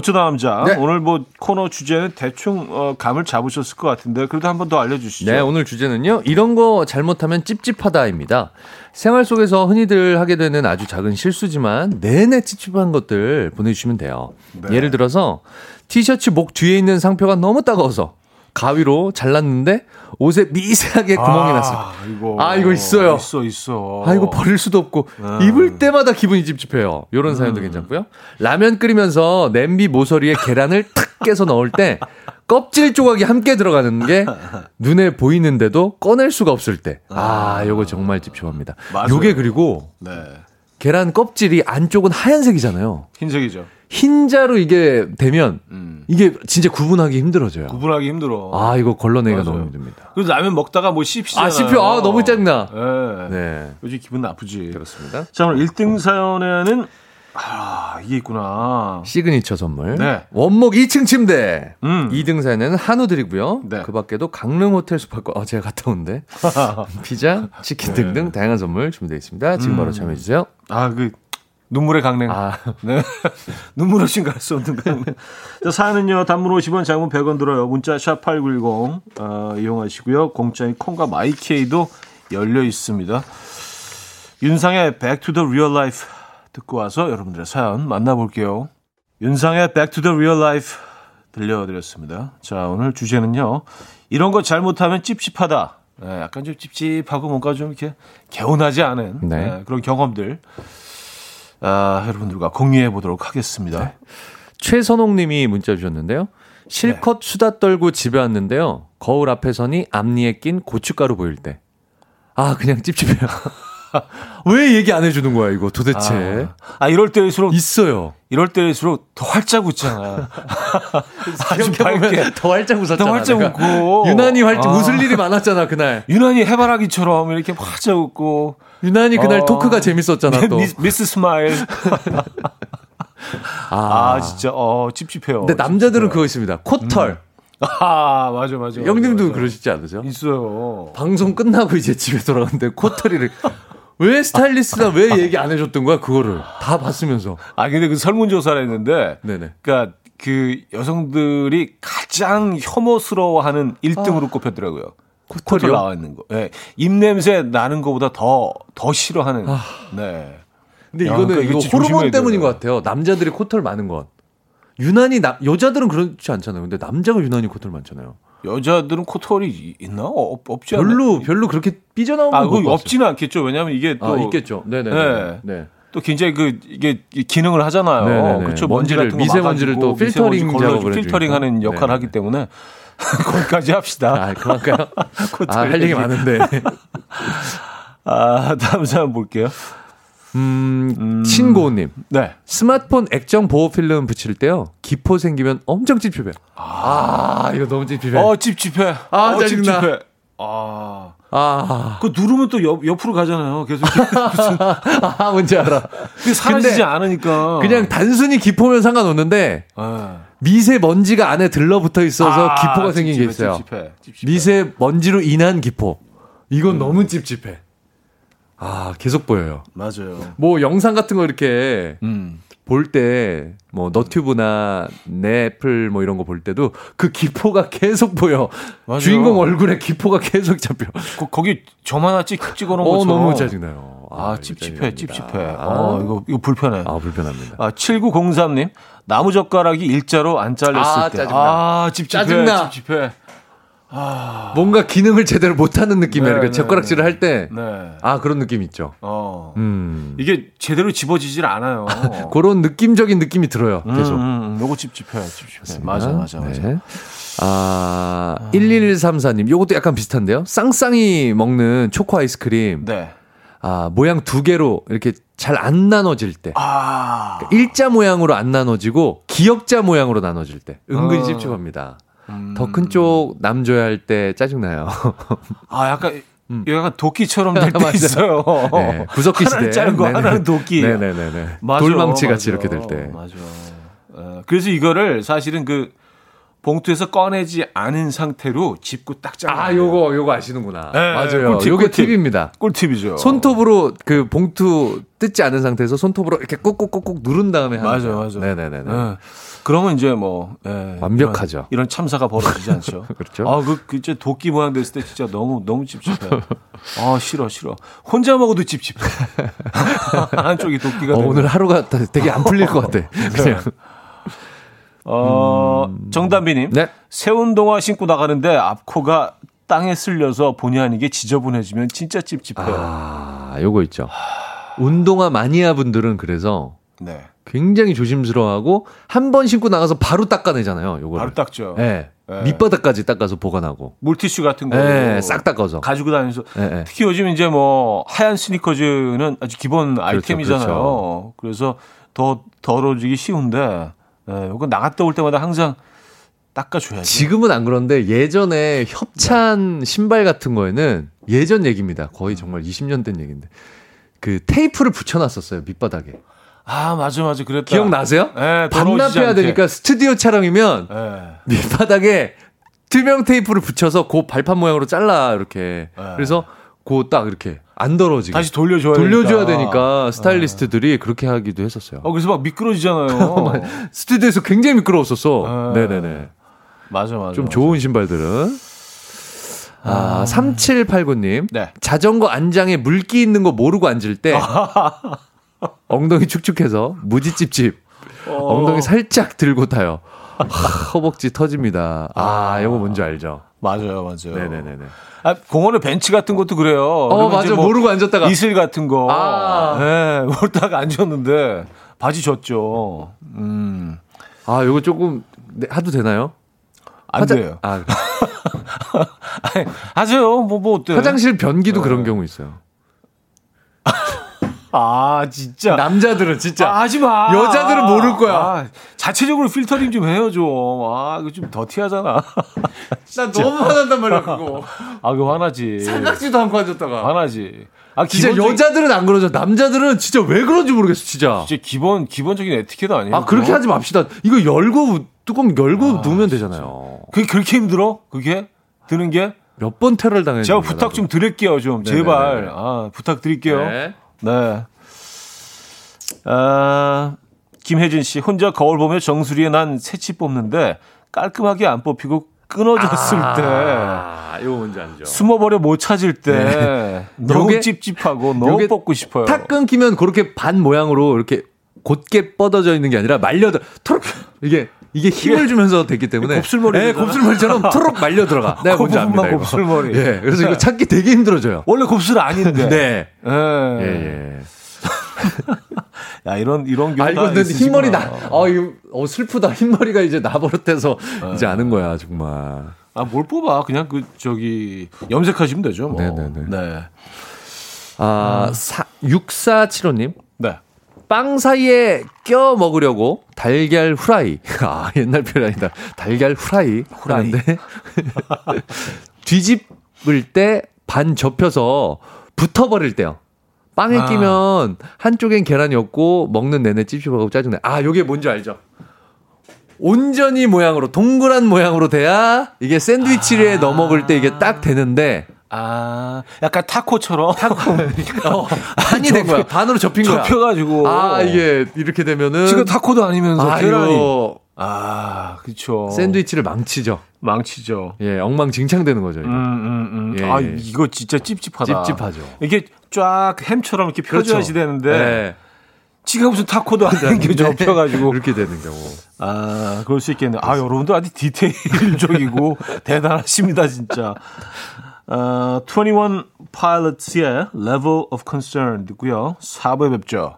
쩌다 남자. 네. 오늘 뭐 코너 주제는 대충 어, 감을 잡으셨을 것 같은데, 그래도 한 번 더 알려주시죠. 네, 오늘 주제는요. 이런 거 잘못하면 찝찝하다입니다. 생활 속에서 흔히들 하게 되는 아주 작은 실수지만 내내 찝찝한 것들 보내주시면 돼요. 네. 예를 들어서 티셔츠 목 뒤에 있는 상표가 너무 따가워서 가위로 잘랐는데 옷에 미세하게 구멍이 났어요. 이거. 아, 이거 있어요. 있어, 있어. 아, 이거 버릴 수도 없고, 음. 입을 때마다 기분이 찝찝해요. 요런 사연도 괜찮고요. 라면 끓이면서 냄비 모서리에 계란을 탁 깨서 넣을 때, 껍질 조각이 함께 들어가는 게 눈에 보이는데도 꺼낼 수가 없을 때. 아, 요거 정말 찝찝합니다. 맞아요. 요게 그리고 네. 계란 껍질이 안쪽은 하얀색이잖아요. 흰색이죠. 흰자로 이게 되면 음. 이게 진짜 구분하기 힘들어져요. 구분하기 힘들어. 아, 이거 걸러내기가 맞아요. 너무 힘듭니다. 그래서 라면 먹다가 뭐 씹히잖아요. 아, 씹혀. 아, 너무 짜증나. 네. 네. 요즘 기분 나쁘지. 그렇습니다. 자, 오늘 1등 사연에는, 아, 이게 있구나. 시그니처 선물. 네. 원목 2층 침대. 음. 2등 사연에는 한우 드리고요. 네. 그 밖에도 강릉 호텔 숙박권, 어, 제가 갔다 온데. [laughs] 피자, 치킨 네. 등등 다양한 선물 준비되어 있습니다. 지금 음. 바로 참여해 주세요. 아, 그, 눈물의 강냉. 아, 네. [laughs] 눈물 없이 갈수 없는 강냉. 자, 사연은요, 단문 50원, 장문 100원 들어요. 문자 샵8910, 어, 이용하시고요. 공짜인 콩과 마이케이도 열려 있습니다. 윤상의 Back to the Real Life 듣고 와서 여러분들의 사연 만나볼게요. 윤상의 Back to the Real Life 들려드렸습니다. 자, 오늘 주제는요. 이런 거 잘못하면 찝찝하다. 네, 약간 좀 찝찝하고 뭔가 좀 이렇게 개운하지 않은 네. 네, 그런 경험들 아, 여러분들과 공유해 보도록 하겠습니다. 네. 최선홍 님이 문자 주셨는데요. 실컷 네. 수다 떨고 집에 왔는데요. 거울 앞에 서니 앞니에 낀 고춧가루 보일 때. 아, 그냥 찝찝해요. [laughs] 왜 얘기 안 해주는 거야, 이거 도대체. 아, 이럴 때일수록 있어요. 이럴 때일수록 더 활짝 웃잖아. [laughs] 아주 밝게 더 활짝 웃었잖아. 더 활짝. 웃고. 유난히 활짝 아. 웃을 일이 많았잖아, 그날. [laughs] 유난히 해바라기처럼 이렇게 활짝 웃고 유난히 그날 어. 토크가 재밌었잖아, 또. 미스, 미스 스마일. 아, 진짜 어 찝찝해요. 근데 남자들은 찝찝해요. 그거 있습니다. 코털. 아, 맞아 맞아. 맞아, 형님도 맞아. 그러시지 않으세요? 있어요. 방송 끝나고 이제 집에 돌아갔는데 코털이를 왜 스타일리스트가 왜 얘기 안 해줬던 거야 그거를 다 봤으면서 아 근데 그 설문조사를 했는데 네네 그러니까 그 여성들이 가장 혐오스러워하는 1등으로 꼽혔더라고요. 코털 코털이요? 나와 있는 거. 예. 입 냄새 나는 것보다 더 더 싫어하는. 아. 네. 근데 야, 이거는 그러니까 이거 호르몬 때문인. 것 같아요. 남자들이 코털 많은 건. 유난히 나, 여자들은 그렇지 않잖아요. 근데 남자가 유난히 코털 많잖아요. 여자들은 코털이 이- 있나? 어, 없, 없지 않나? 별로 별로 그렇게 삐져나오는 아, 거 없지는 않겠죠. 왜냐하면 이게 또 아, 있겠죠. 네네. 네. 네. 또 굉장히 그 이게 기능을 하잖아요. 그렇죠. 먼지 같은 거 미세먼지를 또 필터링 작업을 필터링하는. 역할을 네네. 하기 때문에 [laughs] 거기까지 합시다. 아, 그만까요? [laughs] 아, 할 얘기. 많은데. [laughs] 아, 다음 사람 볼게요. 음, 신고님. 네. 스마트폰 액정 보호 필름 붙일 때요. 기포 생기면 엄청 찝찝해요. 아, 이거 너무 찝찝해. 어, 찝찝해. 아, 어, 짜증나. 찝찝해. 아. 아, 그 누르면 또 옆, 옆으로 가잖아요. 계속 [laughs] 무슨 아, 뭔지 알아. 그게 사라지지 않으니까. 그냥 단순히 기포면 상관없는데 아. 미세먼지가 안에 들러붙어 있어서 아, 기포가 생긴 게 찝찝해, 있어요. 찝찝해, 찝찝해. 미세먼지로 인한 기포. 이건 음. 너무 찝찝해. 아, 계속 보여요. 맞아요. 뭐 영상 같은 거 이렇게 음. 볼때뭐 너튜브나 넷플 뭐 이런 거 볼 때도 그 기포가 계속 보여. 맞아요. 주인공 얼굴에 기포가 계속 잡혀. 거, 기점 하나 찍 찍어놓은 어 것처럼. 너무 짜증나요. 아, 이거 찝찝해. 찝찝해. 아, 어, 이거, 이거 불편해. 아 불편합니다. 아, 7903님. 나무 젓가락이 일자로 안 잘렸을 아, 때. 짜증나. 아, 찝찝해. 짜증나. 찝찝해. 뭔가 기능을 제대로 못하는 느낌이에요. 네, 이렇게 네, 젓가락질을 할 때. 네. 아 그런 느낌 있죠. 어. 음. 이게 제대로 집어지질 않아요. [laughs] 그런 느낌적인 느낌이 들어요. 계속. 음, 음, 요거 찝찝해, 찝찝해. 맞아, 맞아, 맞아. 네. 아, 1134님. 요것도 약간 비슷한데요. 쌍쌍이 먹는 초코 아이스크림. 네. 아, 모양 두 개로 이렇게 잘 안 나눠질 때. 아. 일자 모양으로 안 나눠지고 기역자 모양으로 나눠질 때. 은근히 어. 찝찝합니다. 음. 더큰 쪽 남 줘야 할 때 짜증나요. 아, 약간, 음. 약간 도끼처럼 될 [laughs] 때. 있어요. 네, 구석기 시대. 하나는 네네. 하나는 도끼. 네네네네. 맞아, 돌망치 같이. 이렇게 될 때. 맞아. 어, 그래서 이거를 사실은 그 봉투에서 꺼내지 않은 상태로 짚고 딱 잘라. 아, 요거, 요거 아시는구나. 네, 맞아요. 꿀팁, 요게 꿀팁. 팁입니다. 꿀팁이죠. 손톱으로 그 봉투 뜯지 않은 상태에서 손톱으로 이렇게 꾹꾹꾹꾹 누른 다음에 하는 맞아, 거예요. 맞아. 네네네네. 예. 그러면 이제 뭐 예, 완벽하죠. 이런, 이런 참사가 벌어지지 않죠. [laughs] 그렇죠. 아, 그, 그 진짜 도끼 모양 됐을 때 진짜 너무 너무 찝찝해. 아, 싫어, 싫어. 혼자 먹어도 찝찝해. [laughs] 한쪽이 도끼가 어, 되고. 오늘 하루가 다- 되게 안 풀릴 것 같아. [laughs] 그냥. 어, 정담비님. 네. 새 운동화 신고 나가는데 앞코가 땅에 쓸려서 본의 아니게 지저분해지면 진짜 찝찝해요. 아, 요거 있죠. 운동화 마니아 분들은 그래서 네. 굉장히 조심스러워하고 한 번 신고 나가서 바로 닦아내잖아요. 요거를. 바로 닦죠. 네. 네. 밑바닥까지 닦아서 보관하고. 물티슈 같은 거. 네, 싹 닦아서. 가지고 다니면서. 네, 네. 특히 요즘 이제 뭐 하얀 스니커즈는 아주 기본 그렇죠, 아이템이잖아요. 그래서 더 더러워지기 쉬운데, 예, 이거 나갔다 올 때마다 항상 닦아줘야지. 지금은 안 그런데 예전에 협찬 신발 같은 거에는 예전 얘기입니다. 거의 정말 20년 된 얘기인데. 그 테이프를 붙여놨었어요 밑바닥에. 아 맞아 맞아 그랬다. 기억나세요? 예, 반납해야. 되니까 스튜디오 촬영이면 예. 밑바닥에 투명 테이프를 붙여서 그 발판 모양으로 잘라 이렇게. 네. 그래서 그딱 이렇게 안 떨어지게 다시 돌려줘야 돌려줘야 되니까. 되니까 스타일리스트들이 그렇게 하기도 했었어요. 어 그래서 막 미끄러지잖아요. [laughs] 스튜디오에서 굉장히 미끄러웠었어. 아. 네네네. 맞아 맞아. 좀 맞아. 좋은 신발들은. 아, 3789님. 네. 자전거 안장에 물기 있는 거 모르고 앉을 때 [laughs] 엉덩이 축축해서 무지 찝찝. 어. 엉덩이 살짝 들고 타요. 하, 허벅지 터집니다. 아, 이거 뭔지 알죠? 맞아요 맞아요. 네네네네. 아, 공원에 벤치 같은 것도 그래요. 어, 맞아. 뭐 모르고 앉았다가. 이슬 같은 거. 아. 네, [laughs] 모르다가 앉았는데 바지 젖죠. 음. 아, 이거 조금 네, 하도 되나요? 안 화장- 돼요. 아, [laughs] 아니, 하세요. 뭐, 뭐, 어때? 화장실 변기도 그런 경우 있어요. [laughs] 아, 진짜. 남자들은 진짜. 아, 하지 마. 여자들은 모를 거야. 아, 자체적으로 필터링 좀 해요, 좀. 아, 이거 좀 더티하잖아. [laughs] 나 너무 화난단 말이야, 그거. 아, 그거 화나지. 생각지도 않고 앉았다가. 화나지. 아, 진짜 기본적인- 여자들은 안 그러죠. 남자들은 진짜 왜 그런지 모르겠어, 진짜. 진짜 기본, 기본적인 에티켓 아니에요? 아, 그렇게 그거? 하지 맙시다. 이거 열고, 뚜껑 열고 누우면 되잖아요. 그게 그렇게 힘들어? 그게? 드는 게? 몇 번 테러를 당했는지. 제가 부탁 좀 드릴게요, 좀. 네네네네. 제발. 아, 부탁드릴게요. 네. 네. 아, 김혜진 씨, 혼자 거울 보며 정수리에 난 새치 뽑는데 깔끔하게 안 뽑히고 끊어졌을 때. 아, 이거 뭔지 알죠. 숨어버려 못 찾을 때 네. [laughs] 너무 찝찝하고 너무 뽑고 싶어요. 탁 끊기면 그렇게 반 모양으로 이렇게 곧게 뻗어져 있는 게 아니라 말려 들 토록 이게 이게 힘을 주면서 됐기 때문에 곱슬머리 네. 곱슬머리처럼 토록 말려 들어가. 그 뭔지 압니다. 이거. 곱슬머리. 예. 그래서 이거 찾기 되게 힘들어져요. 원래 곱슬 아닌데. [laughs] 네. 예. 예, 예. [laughs] 야 이런 이런 경우 아, 이거 근데 흰머리 나, 아, 이거, 어, 슬프다. 흰머리가 이제 나버릇해서 이제 아는 거야, 정말. 아 뭘 뽑아 그냥 그 저기 염색하시면 되죠. 뭐. 네네네. 네. 아, 사, 6475님. 네. 빵 사이에 껴 먹으려고 달걀 후라이. [laughs] 아, 옛날 표현이다. 달걀 후라이. 후라이. [laughs] 뒤집을 때 반 접혀서 붙어버릴 때요. 빵에 아. 끼면 한쪽엔 계란이 없고 먹는 내내 찝찝하고 짜증나. 아, 요게 뭔지 알죠? 온전히 모양으로 동그란 모양으로 돼야 이게 샌드위치에 넣어 먹을 때 이게 딱 되는데 아 약간 타코처럼 어, 반이 된 거야. 반으로 접힌 거야. 접혀가지고 아, 이게 이렇게 되면은 지금 타코도 아니면서 아, 계란이 이거 아 그렇죠. 샌드위치를 망치죠. 망치죠. 예, 엉망진창되는 거죠. 이거. 음, 음, 음. 예, 아, 예. 이거 진짜 찝찝하다. 찝찝하죠. 이게 쫙 햄처럼 이렇게 펴줘야지 되는데, 네. 지가 무슨 타코도 아닌 게 접혀가지고. 이렇게 되는 경우. 아, 그럴 수 있겠네요. 아, 여러분들 아주 디테일적이고 [laughs] 대단하십니다, 진짜. 어, 21 Pilots의 Level of Concern 듣고요. 4부에 뵙죠.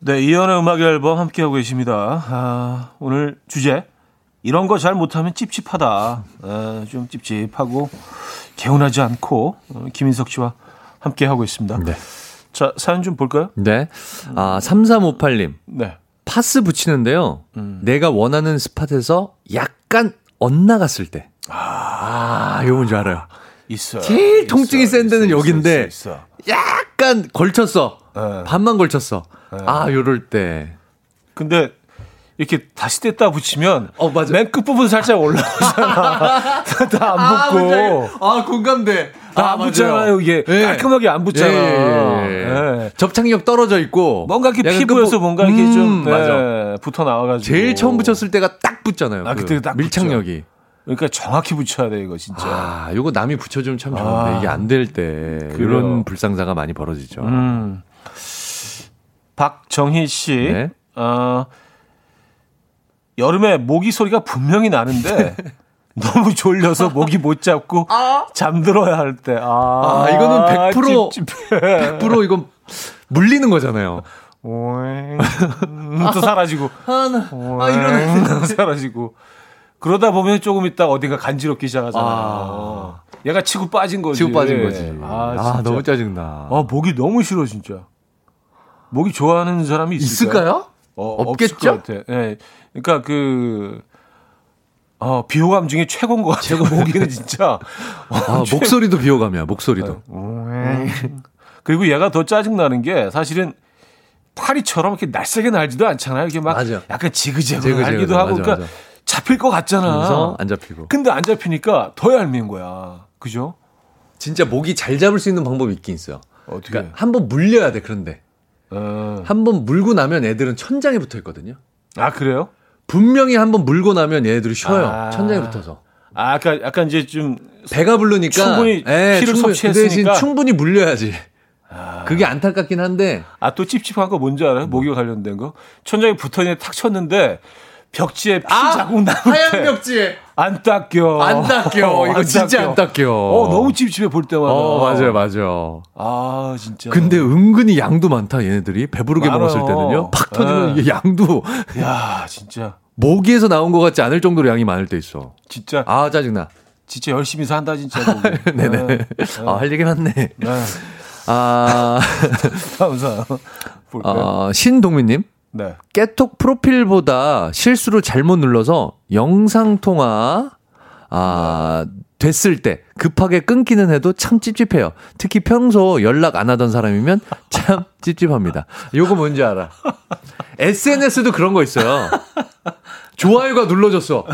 네, 이연의 음악 앨범 함께하고 계십니다. 아, 오늘 주제. 이런 거 잘 못하면 찝찝하다. 아, 좀 찝찝하고 개운하지 않고 어, 김인석 씨와 함께하고 있습니다. 네. 자, 사연 좀 볼까요? 네. 아, 3358님. 네. 파스 붙이는데요. 음. 내가 원하는 스팟에서 약간 엇나갔을 때. 아, 이거 뭔지 알아요. 있어요. 제일 통증이 센 데는 여긴데. 있어, 있어. 약간 걸쳤어. 네. 반만 걸쳤어. 아, 요럴 때. 근데 이렇게 다시 뗐다 붙이면 어, 맞아. 맨 끝부분 살짝 올라오잖아. [laughs] 다안 붙고. 아, 공감돼. 다 안 붙잖아요. 이게 예. 깔끔하게 안 붙잖아. 예, 예, 예. 예. 접착력 떨어져 있고. 뭔가 이렇게 피부에서 끝부- 뭔가 이렇게 음, 좀 맞아. 네, 붙어 나와가지고 제일 처음 붙였을 때가 딱 붙잖아요. 아, 그 그때 딱 밀착력이. 그러니까 정확히 붙여야 돼 이거 진짜. 아, 요거 남이 붙여주면 참 좋은데 아. 이게 안 될 때. 이런 불상사가 많이 벌어지죠. 음. 박정희 씨, 네. 어, 여름에 모기 소리가 분명히 나는데 [laughs] 너무 졸려서 모기 못 잡고 잠들어야 할 때. 아, 아, 이거는 100% 찝찝해. 100% 이건 물리는 거잖아요. 오잉. 또 사라지고. 하나. 오잉. 사라지고. 그러다 보면 조금 있다 어딘가 간지럽기 시작하잖아. 아. 얘가 치고 빠진 거지. 치고 빠진 거지. 아, 아, 진짜. 너무 짜증나. 아, 목이 너무 싫어, 진짜. 목이 좋아하는 사람이 있을까요? 있을까요? 어, 없겠죠? 없을 것 같아. 예. 그러니까 그, 어, 비호감 중에 최고인 것 같아요. 모기는 진짜. [laughs] 아, 목소리도 비호감이야, 목소리도. 그리고 얘가 더 짜증나는 게 사실은 파리처럼 이렇게 날쌔게 날지도 않잖아요. 이렇게 막 맞아. 약간 지그재그 지그재그, 날기도 하고. 맞아, 그러니까 맞아. 잡힐 것 같잖아. 그래서 안 잡히고. 근데 안 잡히니까 더 얄미운 거야. 그죠? 진짜 목이 잘 잡을 수 있는 방법이 있긴 있어요. 어떻게? 그러니까 한 번 물려야 돼, 그런데. 어. 한번 물고 나면 애들은 천장에 붙어 있거든요. 아, 그래요? 분명히 한 번 물고 나면 얘네들이 쉬어요. 아. 천장에 붙어서. 아, 약간, 약간 이제 좀 배가 부르니까 충분히 피를 충분히- 섭취했으니까. 그 대신 충분히 물려야지. 그게 안타깝긴 한데 아, 또 찝찝한 거 뭔지 알아요? 모기와 관련된 거? 천장에 붙어 있는 탁 쳤는데 벽지에 피 자국 나올 아, 하얀 때 벽지에 안 닦여. 안 닦여. 이거 진짜 안 닦여. 어, 너무 찝찝해 볼 때마다. 어 맞아요 맞아. 아, 진짜. 근데 은근히 양도 많다 얘네들이 배부르게 많아요. 먹었을 때는요. 팍 터지면 네. 이게 양도 야, 진짜. 모기에서 나온 것 같지 않을 정도로 양이 많을 때 있어. 진짜 아 짜증나. 진짜 열심히 산다 진짜. [laughs] 네네. 네. 아할 얘기 많네. 네. 아 [laughs] 감사. 볼까요? 어, 신동민님. 네. 깨톡 프로필보다 실수로 잘못 눌러서 영상 통화 아, 됐을 때 급하게 끊기는 해도 참 찝찝해요. 특히 평소 연락 안 하던 사람이면 참 찝찝합니다. 요거 뭔지 알아? SNS도 그런 거 있어요. 좋아요가 눌러졌어.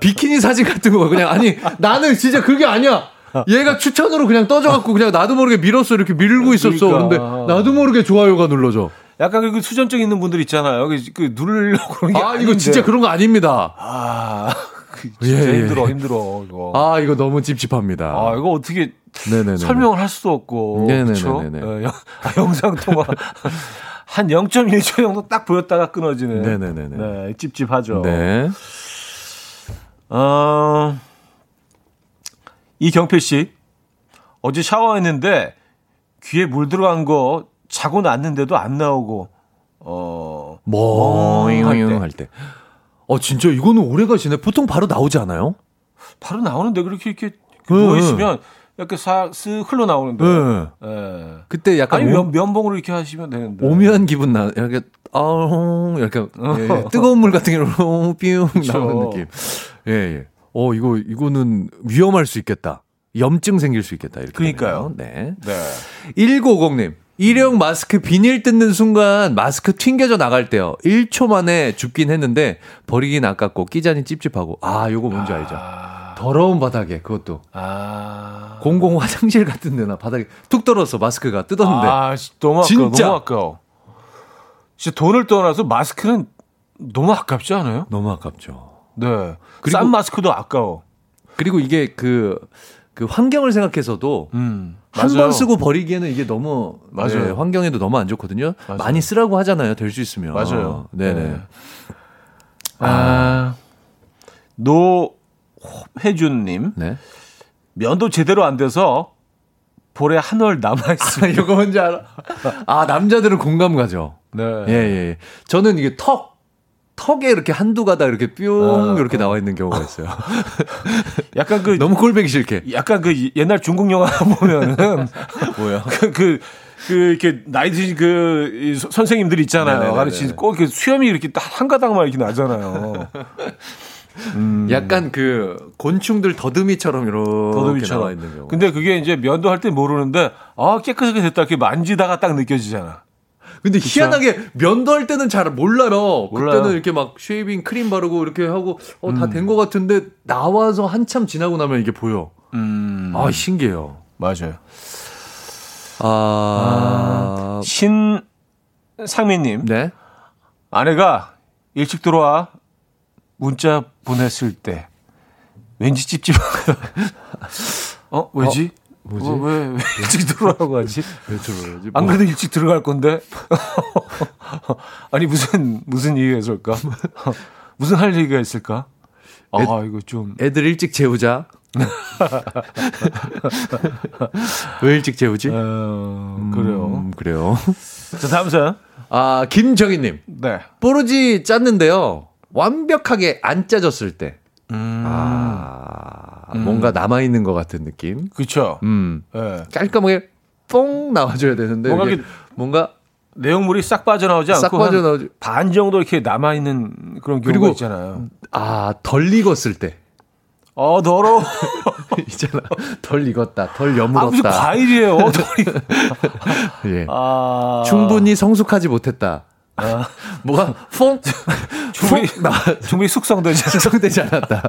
비키니 사진 같은 거 그냥 아니 나는 진짜 그게 아니야. 얘가 추천으로 그냥 떠져갖고 그냥 나도 모르게 밀었어 이렇게 밀고 있었어. 그러니까. 근데 나도 모르게 좋아요가 눌러져. 약간 그 수전증 있는 분들 있잖아요. 그, 그 누르려고 그런 게 아 아닌데. 이거 진짜 그런 거 아닙니다. 아, [laughs] 그 예, 진짜 예. 힘들어, 힘들어, 이거. 아 이거 너무 찝찝합니다. 아, 이거 어떻게 네네네. 설명을 할 수도 없고. 그렇죠? 네네네네네. 영상 통화. [laughs] 한 0.1초 정도 딱 보였다가 끊어지는. 네네네네. 네, 찝찝하죠. 네. 어, 이경필 씨. 어제 샤워했는데 귀에 물 들어간 거 자고 났는데도 안 나오고, 어, 멍할 때. 할 때. 어 진짜 이거는 오래 가시네. 보통 바로 나오지 않아요? 바로 나오는데 그렇게 이렇게 네, 누워 있으면 이렇게 싹, 쓱 흘러 나오는데. 네. 예. 그때 약간 아니, 오- 면, 면봉으로 이렇게 하시면 되는데. 오묘한 기분 나 이렇게 아웅 이렇게 예, 뜨거운 물 같은 게로 뿅 나오는 느낌. 예, 예. 어 이거 이거는 위험할 수 있겠다. 염증 생길 수 있겠다. 이렇게. 그러니까요. 되네요. 네. 네. 1950님. 일회용 마스크 비닐 뜯는 순간 마스크 튕겨져 나갈 때요. 1초 만에 죽긴 했는데 버리긴 아깝고 끼자니 찝찝하고. 아, 요거 뭔지 알죠? 더러운 바닥에 그것도 아. 공공 화장실 같은 데나 바닥에 툭 떨어졌어 마스크가 뜯었는데. 아, 씨, 너무 아까워. 진짜. 너무 아까워. 진짜 돈을 떠나서 마스크는 너무 아깝지 않아요? 너무 아깝죠. 네. 그리고- 싼 마스크도 아까워. 그리고 이게 그, 그 환경을 생각해서도 음. 한 맞아요. 번 쓰고 버리기에는 이게 너무 맞아요. 네, 환경에도 너무 안 좋거든요. 맞아요. 많이 쓰라고 하잖아요. 될 수 있으면. 맞아요. 네네. 네. 아. 노혜준님. 네. 면도 제대로 안 돼서 볼에 한 올 남아있습니다. 이거 뭔지 알아? 아, 남자들은 공감 가죠. 네. 예, 예. 저는 이게 턱, 턱에 이렇게 한두 가닥 이렇게 뿅 아, 이렇게 나와 있는 경우가 있어요. [laughs] 약간 그, 너무 꼴배기 싫게. 약간 그 옛날 중국 영화 [laughs] 보면은 [laughs] 뭐야? 그, 그, 그, 이렇게, 나이 드신 그, 선생님들 있잖아요. 가르치 꼭 이렇게 수염이 이렇게 딱한 가닥만 이렇게 나잖아요. 음. 약간 그 곤충들 더듬이처럼 이렇게 더듬이처럼. 나와 있는 경우. 근데 그게 이제 면도 할 때 모르는데, 아, 깨끗하게 됐다. 이렇게 만지다가 딱 느껴지잖아. 근데 희한하게 면도 할 때는 잘 몰라요. 몰라요. 그때는 이렇게 막 쉐이빙 크림 바르고 이렇게 하고 어, 음. 다된것 같은데 나와서 한참 지나고 나면 이게 보여. 음. 아 신기해요. 맞아요. 아, 신상민님, 네. 아내가 일찍 들어와 문자 보냈을 때, 왠지 찝찝하다. [laughs] 어, 왜지? 뭐지? 어, 왜, 왜 일찍 들어오라고 하지? 왜 저러지? 안 그래도 일찍 들어갈 건데. [laughs] 아니 무슨 무슨 얘기가 있을까? [laughs] 무슨 할 얘기가 있을까? 아 이거 좀 애들 일찍 재우자. [laughs] 왜 일찍 재우지? 어, 그래요. 음, 그래요. 자 다음 사연. 아 김정희님 네. 뽀르지 짰는데요. 완벽하게 안 짜졌을 때. 음. 아, 뭔가 남아 있는 것 같은 느낌. 그렇죠. 음. 예. 깔끔하게 뽕 나와줘야 되는데 뭔가 이게 뭔가 내용물이 싹 빠져나오지 않고 싹 빠져나오지. 한반 정도 이렇게 남아 있는 그런 경우가 있잖아요. 아덜 익었을 때 어 더러워. [laughs] 있잖아 덜 익었다 덜아 여물었다 과일이에요. 덜이. [laughs] 예. 아 충분히 성숙하지 못했다 아, 뭐가 퐁 충분히 퐁나 충분히 숙성되지 않 숙성되지 않았다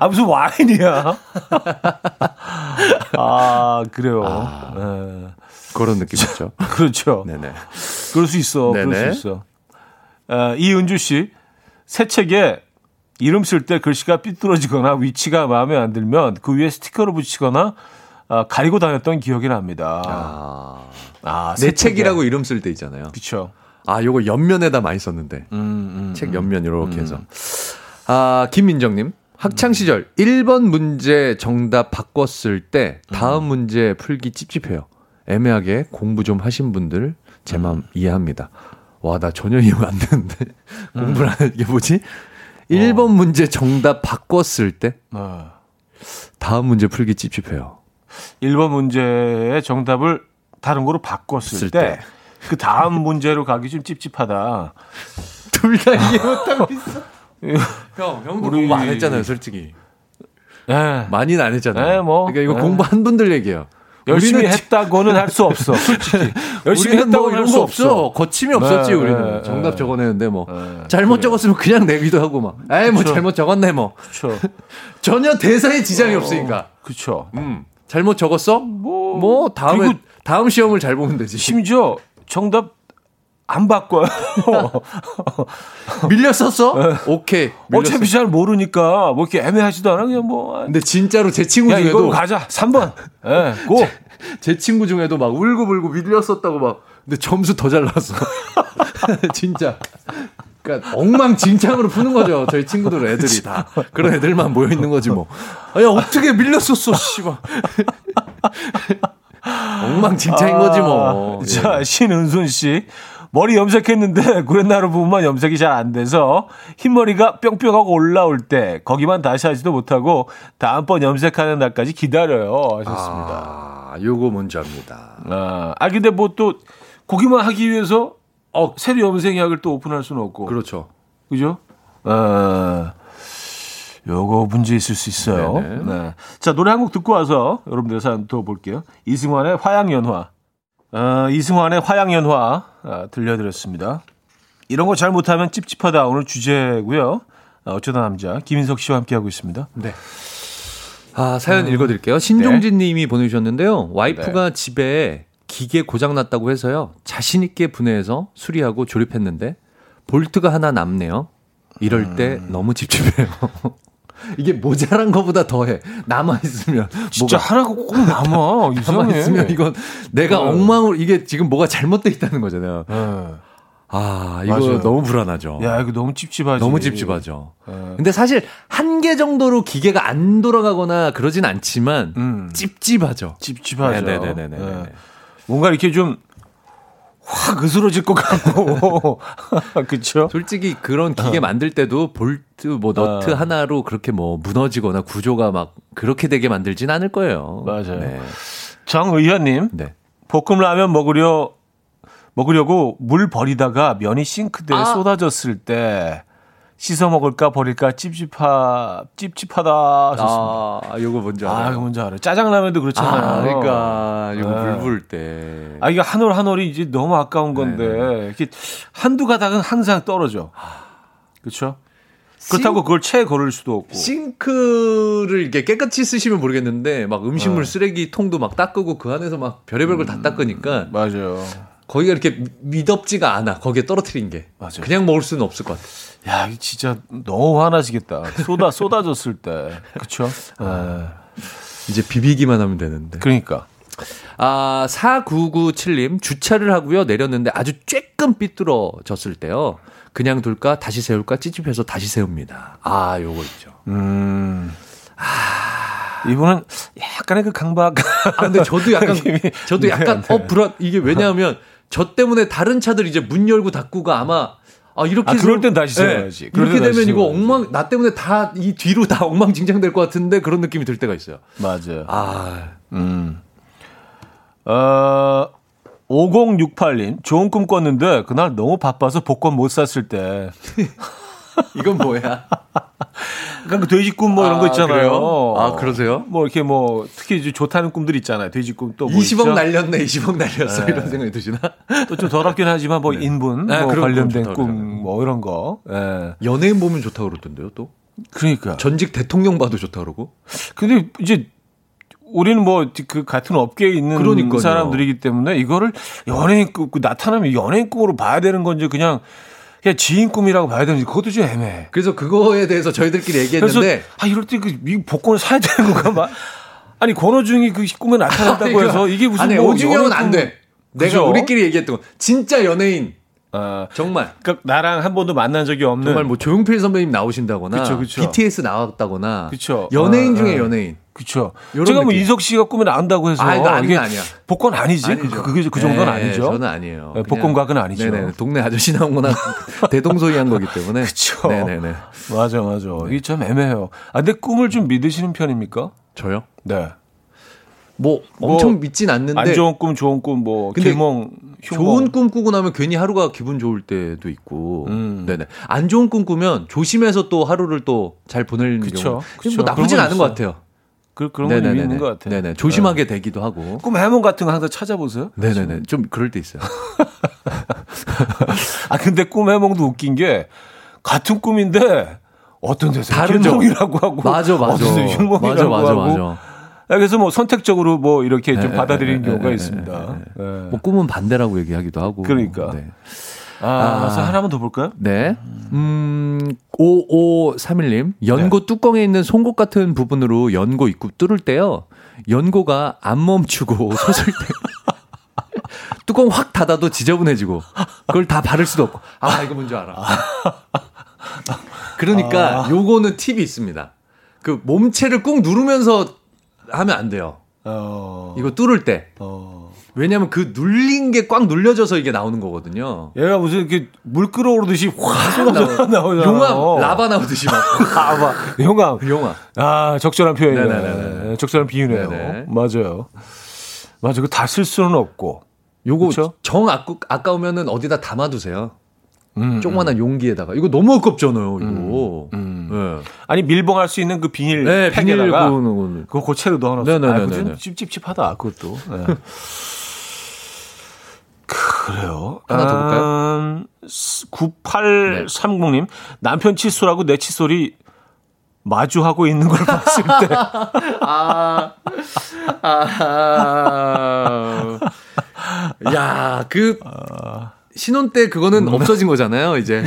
아 무슨 와인이야? 아 그래요. 아. 예. 그런 느낌이죠 그렇죠. 네네 그럴 수 있어. 네네. 그럴 수 있어. 아, 이은주 씨, 새 책에 이름 쓸 때 글씨가 삐뚤어지거나 위치가 마음에 안 들면 그 위에 스티커를 붙이거나 아, 가리고 다녔던 기억이 납니다. 아, 아, 내 책이라고 이름 쓸 때 있잖아요 그렇죠. 아 요거 옆면에다 많이 썼는데 음, 음, 책 음. 옆면 이렇게 해서 아 김민정님 학창 시절 1번 문제 정답 바꿨을 때 다음 문제 풀기 찝찝해요. 애매하게 공부 좀 하신 분들 제 마음 이해합니다. 와 나 전혀 이해가 안 되는데 공부를 안 하는 게 뭐지? 1번 문제 정답 바꿨을 때 어. 다음 문제 풀기 찝찝해요. 1번 문제의 정답을 다른 거로 바꿨을 쓸때 때. 그 다음 문제로 가기 좀 찝찝하다. [laughs] 둘 다 이해 못하고 [laughs] 있어. 형, 형도 우리- 공부 안 했잖아요, 솔직히. 예. 많이는 안 했잖아요. 네, 뭐. 그러니까 이거 네. 공부한 분들 얘기예요. 열심히 우리는 했다고는 할 수 없어. [laughs] 솔직히. 열심히 우리는 뭐 했다고는 할수거 없어. 없어. 거침이 없었지 네, 우리는. 네, 정답 네. 적어내는데 뭐 네, 잘못 그래요. 적었으면 그냥 내기도 하고 막. 에이 뭐 그쵸. 잘못 적었네 뭐. 그렇죠. 전혀 대사에 지장이 없으니까. 그렇죠. 음. 잘못 적었어? 뭐, 뭐 다음에 그리고 다음 시험을 잘 보면 되지. 심지어 정답 안 바꿔요. [laughs] 밀렸었어? 오케이. 밀렸어. 어차피 잘 모르니까 뭐 이렇게 애매하지도 않아 그냥 뭐. 근데 진짜로 제 친구 야 중에도 가자 3번. 예, 고. 제 친구 중에도 막 울고불고 밀렸었다고 막 근데 점수 더 잘 나왔어. [laughs] 진짜. 그러니까 엉망진창으로 푸는 거죠. 저희 친구들 애들이 다 그런 애들만 모여 있는 거지 뭐. 아, 야 어떻게 밀렸었어, 씨발. 엉망진창인 거지 뭐. 예. 자, 신은순 씨. 머리 염색했는데 [laughs] 구렛나루 부분만 염색이 잘 안 돼서 흰머리가 뿅뿅하고 올라올 때 거기만 다시 하지도 못하고 다음번 염색하는 날까지 기다려요 하셨습니다. 아, 요거 뭔지 압니다. 아, 아 근데 뭐또 거기만 하기 위해서 어, 새로 염색약을 또 오픈할 수는 없고 그렇죠. 그죠? 아, 요거 문제 있을 수 있어요. 네네. 네. 자, 노래 한 곡 듣고 와서 여러분들 사연 또 볼게요. 이승환의 화양연화. 어, 이승환의 화양연화 아, 들려드렸습니다. 이런 거 잘 못하면 찝찝하다 오늘 주제고요. 아, 어쩌다 남자 김인석 씨와 함께하고 있습니다. 네. 아, 사연 읽어드릴게요. 신종진 님이 보내주셨는데요. 와이프가 집에 기계 고장 났다고 해서요. 자신있게 분해해서 수리하고 조립했는데, 볼트가 하나 남네요. 이럴 때 너무 찝찝해요. [laughs] 이게 모자란 거보다 더해. 남아 있으면. 진짜 뭐가 하나가 꼭 남아. [laughs] 이상해. 남아 있으면 이건 내가 어. 엉망으로, 이게 지금 뭐가 잘못돼 있다는 거잖아요. 예. 아, 이거 맞아요. 너무 불안하죠. 야, 이거 너무 찝찝하지. 너무 찝찝하죠. 예. 근데 사실 한 개 정도로 기계가 안 돌아가거나 그러진 않지만 음. 찝찝하죠. 찝찝하죠. 네네네네네. 예. 뭔가 이렇게 좀 확 으스러질 것 같고. [laughs] 그쵸? 솔직히 그런 기계 만들 때도 볼트 뭐 너트 어. 하나로 그렇게 뭐 무너지거나 구조가 막 그렇게 되게 만들진 않을 거예요. 맞아요. 네. 정의현님, 네. 볶음라면 먹으려, 먹으려고 물 버리다가 면이 싱크대에 아. 쏟아졌을 때 씻어 먹을까 버릴까 찝찝하, 찝찝하다 하셨습니다. 아, 요거 뭔지 아, 알아요. 이거 뭔지 알아요. 짜장라면도 그렇잖아요. 아, 그러니까 요거 네. 물 부을 때. 아, 이게 한 올 한 올이 이제 너무 아까운 건데, 네. 이렇게 한두 가닥은 항상 떨어져. 그렇죠? 그렇다고 그걸 채 걸을 수도 없고. 싱크를 이렇게 깨끗이 쓰시면 모르겠는데 막 음식물 어. 쓰레기 통도 막 닦고 그 안에서 막 별의별 걸다 닦으니까 맞아요. 거기가 이렇게 미덥지가 않아. 거기에 떨어뜨린 게. 맞아요. 그냥 먹을 수는 없을 것 같아. 야, 이거 진짜 너무 화나시겠다. 쏟아, 쏟아졌을 때. [laughs] 그쵸? 예. 이제 비비기만 하면 되는데. 그러니까. 아, 4997님, 주차를 하고요. 내렸는데 아주 쬐끔 삐뚤어졌을 때요. 그냥 둘까? 다시 세울까? 찝찝해서 다시 세웁니다. 아, 요거 있죠. 음. 이분은 약간의 그 강박. 아, 근데 저도 약간, [laughs] 저도 약간, 네, 어, 불안, 이게 왜냐하면 저 때문에 다른 차들 이제 문 열고 닫고가 아마 아, 이렇게. 아, 그럴 땐 다시 네. 세워야지. 이렇게 땐 다시 되면 이거 세워야지. 엉망, 나 때문에 다, 이 뒤로 다 [laughs] 엉망진창 될 것 같은데 그런 느낌이 들 때가 있어요. 맞아요. 아, 음. 어, 5068님, 좋은 꿈 꿨는데, 그날 너무 바빠서 복권 못 샀을 때. [laughs] [laughs] 이건 뭐야? 그러니까 그 돼지 꿈 뭐 이런 거 아, 있잖아요. 그래요? 아, 그러세요? 뭐 이렇게 뭐, 특히 이제 좋다는 꿈들 있잖아요. 돼지 꿈 또 뭐 20억 있죠? 날렸네, 20억 날렸어. 네. 이런 생각이 드시나? 또 좀 더럽긴 하지만 뭐 인분, 아, 뭐 관련된 꿈. 뭐 이런 거. 예. 연예인 보면 좋다고 그러던데요, 또? 그러니까. 전직 대통령 봐도 좋다 그러고? 근데 이제 우리는 뭐 그 같은 업계에 있는 그러니까요. 사람들이기 때문에 이거를 연예인 꿈그 나타나면 연예인 꿈으로 봐야 되는 건지 그냥 그냥 지인 꿈이라고 봐야 되는지 그것도 좀 애매해. 그래서 그거에 대해서 저희들끼리 얘기했는데 아 이럴 때 그 복권을 사야 되는 건가 막 아니 권호중이 그 꿈에 나타났다고 아니, 해서 이게 무슨 아니, 뭐 연예인 안 꿈- 돼. 내가 그죠? 우리끼리 얘기했던 거. 진짜 연예인. 아, 정말. 그러니까 나랑 한 번도 만난 적이 없는 정말 뭐 조용필 선배님 나오신다거나 그쵸, 그쵸. BTS 나왔다거나 그쵸. 연예인 아, 중에 아. 연예인. 그쵸. 제가 뭐 느낌. 이석 씨가 꿈에 나온다고 해서 아, 이거 이게 아니야. 복권 아니지. 그, 아니죠. 그, 그, 그 정도는 네, 아니죠. 저는 아니에요. 네, 복권각은 아니죠. 네네. 동네 아저씨 나온 거나 [laughs] 대동소이 한 거기 때문에. 그쵸. 네네네. 맞아, 맞아. 이게 참 애매해요. 아, 근데 꿈을 좀 믿으시는 편입니까? 저요? 네. 뭐 뭐, 엄청 믿진 않는데 안 좋은 꿈, 좋은 꿈, 뭐, 길몽 좋은 꿈 꾸고 나면 괜히 하루가 기분 좋을 때도 있고, 음. 네네. 안 좋은 꿈 꾸면 조심해서 또 하루를 또잘 그쵸, 경우. 뭐 나쁘진 않은 것 있어. 같아요. 그, 그런 건 의미 있는 것 같아요. 네네. 조심하게 되기도 하고. 꿈 해몽 같은 거 항상 찾아보세요. 네네네. 좀 그럴 때 있어요. [laughs] 아 근데 꿈 해몽도 웃긴 게 같은 꿈인데 어떤 데서 다르죠. 흉몽이라고 하고 맞아, 맞아. 어떤 데서 흉몽이라고 맞아, 맞아, 하고 맞아. 아, 그래서 뭐 선택적으로 뭐 이렇게 좀 에, 받아들이는 에, 경우가 에, 있습니다. 예. 뭐 꿈은 반대라고 얘기하기도 하고. 그러니까. 네. 아, 그래서 아. 하나만 더 볼까요? 네. 음, 5531님. 연고 네. 뚜껑에 있는 송곳 같은 부분으로 연고 입구 뚫을 때요. 연고가 안 멈추고 [laughs] 솟을 때. [laughs] 뚜껑 확 닫아도 지저분해지고. 그걸 다 바를 수도 없고. 아, 이거 뭔지 알아. 그러니까 요거는 팁이 있습니다. 그 몸체를 꾹 누르면서 하면 안 돼요. 어. 이거 뚫을 때. 어. 왜냐면 그 눌린 게 꽉 눌려져서 이게 나오는 거거든요. 얘가 무슨 이렇게 물 끓어오르듯이 확 쏟아져 나오잖아. 용암 라바 나오듯이 막 [laughs] 라바. 용암. 용암. 아, 적절한 표현이네. 네네네네. 적절한 비유네요. 네네. 맞아요. 맞아. 그거 다쓸 수는 없고. 요거 그쵸? 정 아까, 아까우면은 어디다 담아두세요. 음, 조그만한 용기에다가 이거 너무 아깝잖아요. 이거. 음. 네. 아니 밀봉할 수 있는 그 비닐 네, 비닐 팩에다가 거는. 그거 고체로 넣어놨어. 네네네네네. 아, 그거 좀 찝찝찝하다. 그것도. 네. [laughs] 그래요. 하나 더 볼까요? 음, 9830님 남편 칫솔하고 내 칫솔이 마주하고 있는 걸 봤을 때 [laughs] 아, 아, 야, 그, 신혼 때 그거는 없어진 거잖아요, 이제.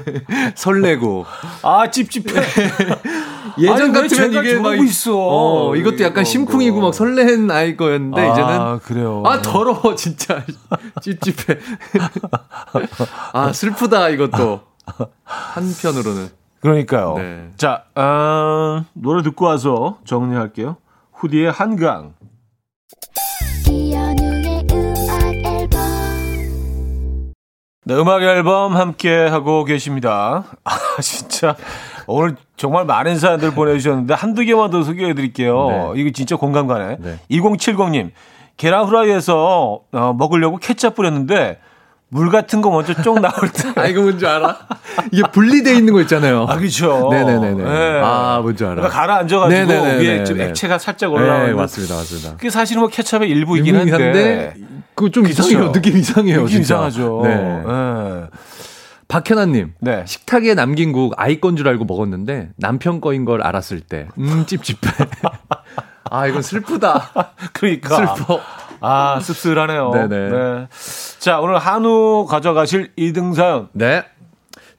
[laughs] 설레고. 아, 찝찝해. [laughs] 예전 아니, 왜 같으면 이게 막. 있어. 어, 이것도 약간 이거, 심쿵이고 뭐. 막 설레는 아이 거였는데, 이제는. 아, 그래요. 아, 더러워, 진짜. [laughs] 찝찝해. 아, 슬프다, 이것도. 한편으로는. 그러니까요. 네. 자, 아, 노래 듣고 와서 정리할게요. 후디의 한강. 네, 음악 앨범 함께 하고 계십니다. [laughs] 아, 진짜. 오늘 정말 많은 사연들 보내주셨는데 한두 개만 더 소개해 드릴게요. 네. 이거 진짜 공감 가네. 네. 2070님, 계란 후라이에서 어, 먹으려고 케찹 뿌렸는데 물 같은 거 먼저 쪽 나올 때. [laughs] 아, 이거 뭔지 알아? 이게 분리돼 있는 거 있잖아요. 아, 그죠. 네네네네. 네. 아, 뭔지 알아. 그러니까 가라앉아가지고. 위에 좀 네. 액체가 살짝 올라오는. 네, 맞습니다, 맞습니다. 그게 사실은 뭐 케찹의 일부이긴 유명한 한데. 그거 좀 그쵸. 이상해요. 느낌 이상해요. 느낌 진짜. 이상하죠. 네. 네. 박현아님. 네. 식탁에 남긴 국 아이 건 줄 알고 먹었는데 남편 거인 걸 알았을 때. 음, 찝찝해. [laughs] 아, 이건 슬프다. [laughs] 그러니까. 슬퍼. 아, 씁쓸하네요. 네네. 네. 자, 오늘 한우 가져가실 2등 사연. 네.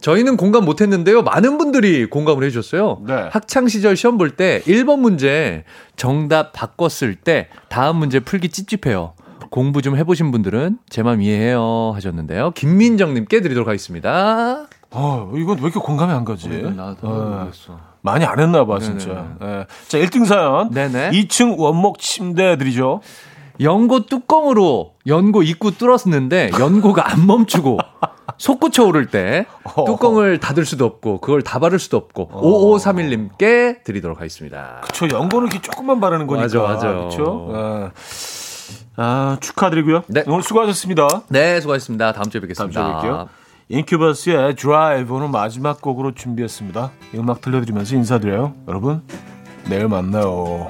저희는 공감 못 했는데요. 많은 분들이 공감을 해주셨어요. 네. 학창 시절 시험 볼 때 1번 문제 정답 바꿨을 때 다음 문제 풀기 찝찝해요. 공부 좀 해보신 분들은 제 맘 이해해요 하셨는데요. 김민정님께 드리도록 하겠습니다. 어, 이건 왜 이렇게 공감이 안 가지? 나도 어, 모르겠어. 많이 안 했나 봐, 진짜. 예. 자, 1등 사연. 네네. 2층 원목 침대 드리죠. 연고 뚜껑으로 연고 입구 뚫었는데 연고가 안 멈추고 [laughs] 솟구쳐 오를 때 뚜껑을 닫을 수도 없고 그걸 다 바를 수도 없고 5531님께 드리도록 하겠습니다. 저 연고는 이렇게 조금만 바르는 거니까. 맞아, 맞아. 그렇죠? 예. 아, 축하드리고요. 네. 오늘 수고하셨습니다. 네, 수고하셨습니다. 다음 주에 다음 뵙겠습니다. 주에 뵐게요. 인큐버스의 드라이브 오늘 마지막 곡으로 준비했습니다. 이 음악 들려드리면서 인사드려요. 여러분, 내일 만나요.